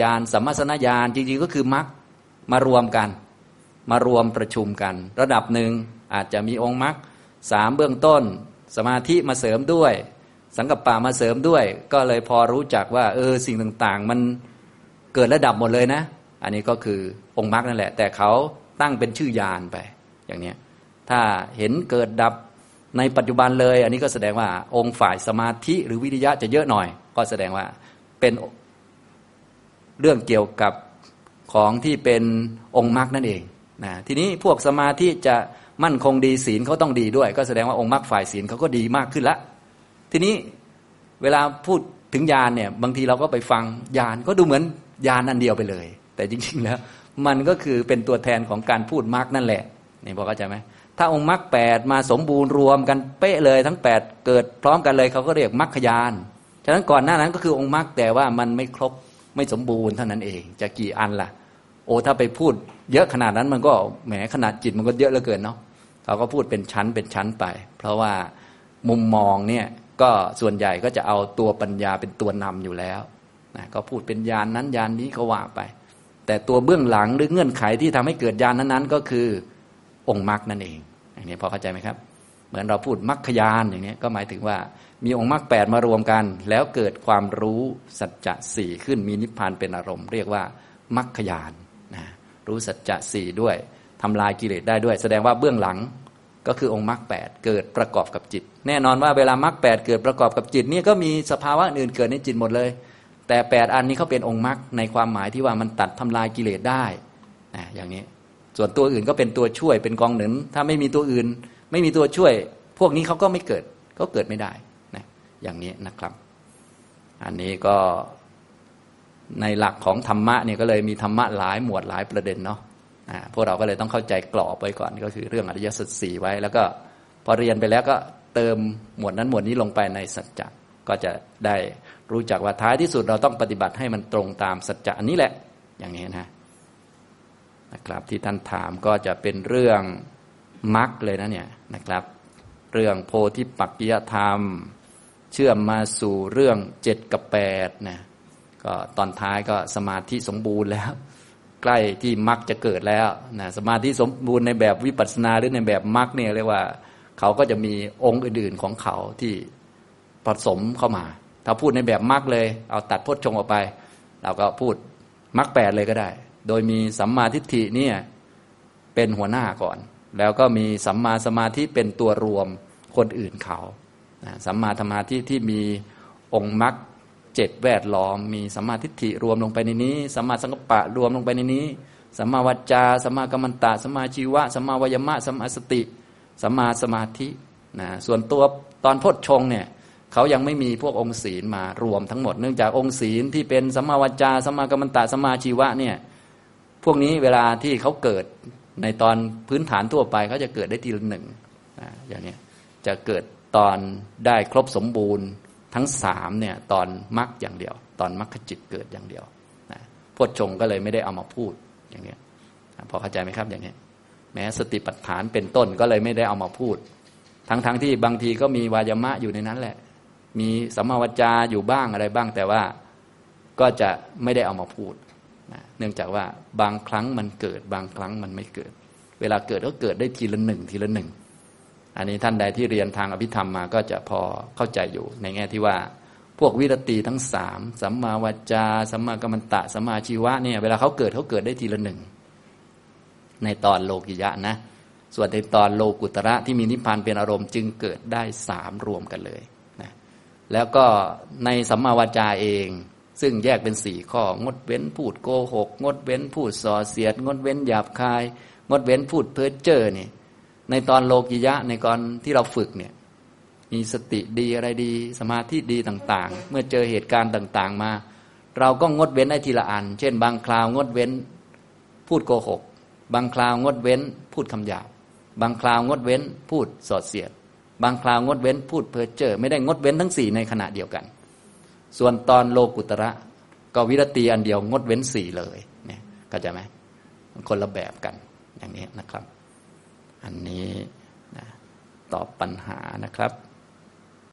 ยานสัมมาสนญาณจริงๆก็คือมรรคมารวมกัน มารวมประชุมกัน ระดับหนึ่งอาจจะมีองค์มรรคสามเบื้องต้น สมาธิมาเสริมด้วย สังกัปปะมาเสริมด้วย ก็เลยพอรู้จักว่าเออสิ่งต่างๆ มันเกิดระดับหมดเลยนะ อันนี้ก็คือองค์มรรคนั่นแหละ แต่เขาตั้งเป็นชื่อยานไปอย่างเนี้ย ถ้าเห็นเกิดดับในปัจจุบันเลย อันนี้ก็แสดงว่าองค์ฝ่ายสมาธิหรือวิริยะจะเยอะหน่อย ก็แสดงว่าเป็นเรื่องเกี่ยวกับของที่เป็นองค์มรรคนั่นเองนะทีนี้พวกสมาธิจะมั่นคงดีศีลเขาต้องดีด้วย ก็แสดงว่าองค์มรรคฝ่ายศีลเขาก็ดีมากขึ้นละ ทีนี้เวลาพูดถึงญาณเนี่ยบางทีเราก็ไปฟังญาณก็ดูเหมือนญาณนั่นเดียวไปเลย แต่จริง ๆ แล้ว มันก็คือเป็นตัวแทนของการพูดมรรคนั่นแหละนี่พอเข้าใจไหม ถ้าองค์มรรคแปดมาสมบูรณ์รวมกันเป๊ะเลยทั้งแปดเกิดพร้อมกันเลยเขาก็เรียกมรรคยาน ฉะนั้นก่อนหน้านั้นก็คือองค์มรรคแต่ว่ามันไม่ครบไม่สมบูรณ์เท่านั้นเอง จะกี่อันล่ะ โอ้ถ้าไปพูดเยอะขนาดนั้นมันก็แหมขนาดจิตมันก็เยอะเหลือเกินเนาะเขาก็พูดเป็นชั้นเป็นชั้นไป เพราะว่ามุมมองเนี่ยก็ส่วนใหญ่ก็จะเอาตัวปัญญาเป็นตัวนำอยู่แล้วนะก็พูดเป็นยานนั้นยานนี้ก็ว่าไป แต่ตัวเบื้องหลังหรือเงื่อนไขที่ทำให้เกิดยานนั้นๆ ก็คือองค์มรรคนั่นเอง อย่างนี้พอเข้าใจไหมครับ เหมือนเราพูดมรรคยานอย่างนี้ก็หมายถึงว่ามีองค์มรรคแปดมารวมกัน แล้วเกิดความรู้สัจจะสี่ขึ้นมีนิพพานเป็นอารมณ์ เรียกว่ามรรคยานนะรู้สัจจะสี่ด้วยทำลายกิเลสได้ด้วย แสดงว่าเบื้องหลังก็คือองค์มรรคแปดเกิดประกอบกับจิต แน่นอนว่าเวลามรรคแปดเกิดประกอบกับจิตนี่ก็มีสภาวะอื่นเกิดในจิตหมดเลย แต่แปดอันนี้เขาเป็นองค์มรรคในความหมายที่ว่ามันตัดทำลายกิเลสได้นะอย่างนี้ ส่วนตัวอื่นก็เป็นตัวช่วยเป็นกองหนุน ถ้าไม่มีตัวอื่น ไม่มีตัวช่วย พวกนี้เขาก็ไม่เกิดก็เกิดไม่ได้นะอย่างนี้นะครับ อันนี้ก็ในหลักของธรรมะเนี่ยก็เลยมีธรรมะหลายหมวดหลายประเด็นเนาะพวกเราก็เลยต้องเข้าใจกรอบไว้ก่อนก็คือเรื่องอริยสัจสี่ไว้ แล้วก็พอเรียนไปแล้วก็เติมหมวดนั้นหมวดนี้ลงไปในสัจจะก็จะได้รู้จักว่าท้ายที่สุดเราต้องปฏิบัติให้มันตรงตามสัจจะอันนี้แหละ อย่างนี้นะ นะครับ ที่ท่านถามก็จะเป็นเรื่องมรรคเลยนะเนี่ยนะครับ เรื่องโพธิปักกิยธรรม เชื่อมมาสู่เรื่องเจ็ดกับแปดนะก็ตอนท้ายก็สมาธิสมบูรณ์แล้ว ใกล้ที่มรรคจะเกิดแล้วนะสมาธิสมบูรณ์ในแบบวิปัสสนาหรือในแบบมรรคเนี่ยเรียกว่าเขาก็จะมีองค์อื่นๆของเขาที่ผสมเข้ามา ถ้าพูดในแบบมรรคเลย เอาตัดพจน์ชงออกไป เราก็พูดมรรคแปดเลยก็ได้ โดยมีสัมมาทิฏฐิเนี่ยเป็นหัวหน้าก่อน แล้วก็มีสัมมาสมาธิเป็นตัวรวมคนอื่นเขาสัมมาธรรมาที่ที่มีองค์มรรคเจ็ดแวดล้อม มีสัมมาทิฏฐิรวมลงไปในนี้สัมมาสังกัปปะรวมลงไปในนี้สัมมาวจาสัมมากัมมันตะสัมมาชีวะสัมมาวายมะสัมมาสติสัมมาสมาธินะส่วนตัวตอนพจชงเนี่ยเขายังไม่มีพวกองค์ศีลมารวมทั้งหมด เนื่องจากองค์ศีลที่เป็นสัมมาวจาสัมมากัมมันตะสัมมาชีวะเนี่ย พวกนี้เวลาที่เขาเกิดในตอนพื้นฐานทั่วไปเขาจะเกิดได้ทีละหนึ่งอย่างนี้จะเกิดตอนได้ครบสมบูรณ์ทั้งสามเนี่ยตอนมรรคอย่างเดียว ตอนมรรคจิตเกิดอย่างเดียวนะพจชงก็เลยไม่ได้เอามาพูดอย่างนี้พอเข้าใจไหมครับอย่างนี้ แม้สติปัฏฐานเป็นต้นก็เลยไม่ได้เอามาพูด ทั้งๆทที่บางทีก็มีวายามะอยู่ในนั้นแหละ มีสัมมาวจาอยู่บ้างอะไรบ้างแต่ว่าก็จะไม่ได้เอามาพูด นะเนื่องจากว่าบางครั้งมันเกิด บางครั้งมันไม่เกิด เวลาเกิดก็เกิดได้ทีละหนึ่งทีละหนึ่งอันนี้ท่านใดที่เรียนทางอภิธรรมมาก็จะพอเข้าใจอยู่ในแง่ที่ว่า พวกวิรตีทั้งสามสัมมาวจาสัมมากัมมันตะสัมมาชีวะเนี่ยเวลาเขาเกิดเขาเกิดได้ทีละหนึ่งในตอนโลกิยะนะ ส่วนในตอนโลกุตระที่มีนิพพานเป็นอารมณ์จึงเกิดได้สามรวมกันเลยนะแล้วก็ในสัมมาวจาเอง ซึ่งแยกเป็นสี่ข้อ งดเว้นพูดโกหก งดเว้นพูดส่อเสียด งดเว้นหยาบคาย งดเว้นพูดเพ้อเจ้อนี่ ในตอนโลกิยะในตอนที่เราฝึกเนี่ย มีสติดีอะไรดี สมาธิดีต่างๆ เมื่อเจอเหตุการณ์ต่างๆมา เราก็งดเว้นได้ทีละอัน เช่น บางคราวงดเว้น พูดโกหก บางคราวงดเว้น พูดคำหยาบบางคราวงดเว้น พูดสอดเสียด บางคราวงดเว้น พูดเพ้อเจ้อไม่ได้งดเว้นทั้งสี่ในขณะเดียวกัน ส่วนตอนโลกุตระก็วิรตีอันเดียวงดเว้นสี่เลยเนี่ยเข้าใจไหมคนละแบบกันอย่างนี้นะครับ อันนี้นะตอบปัญหานะครับ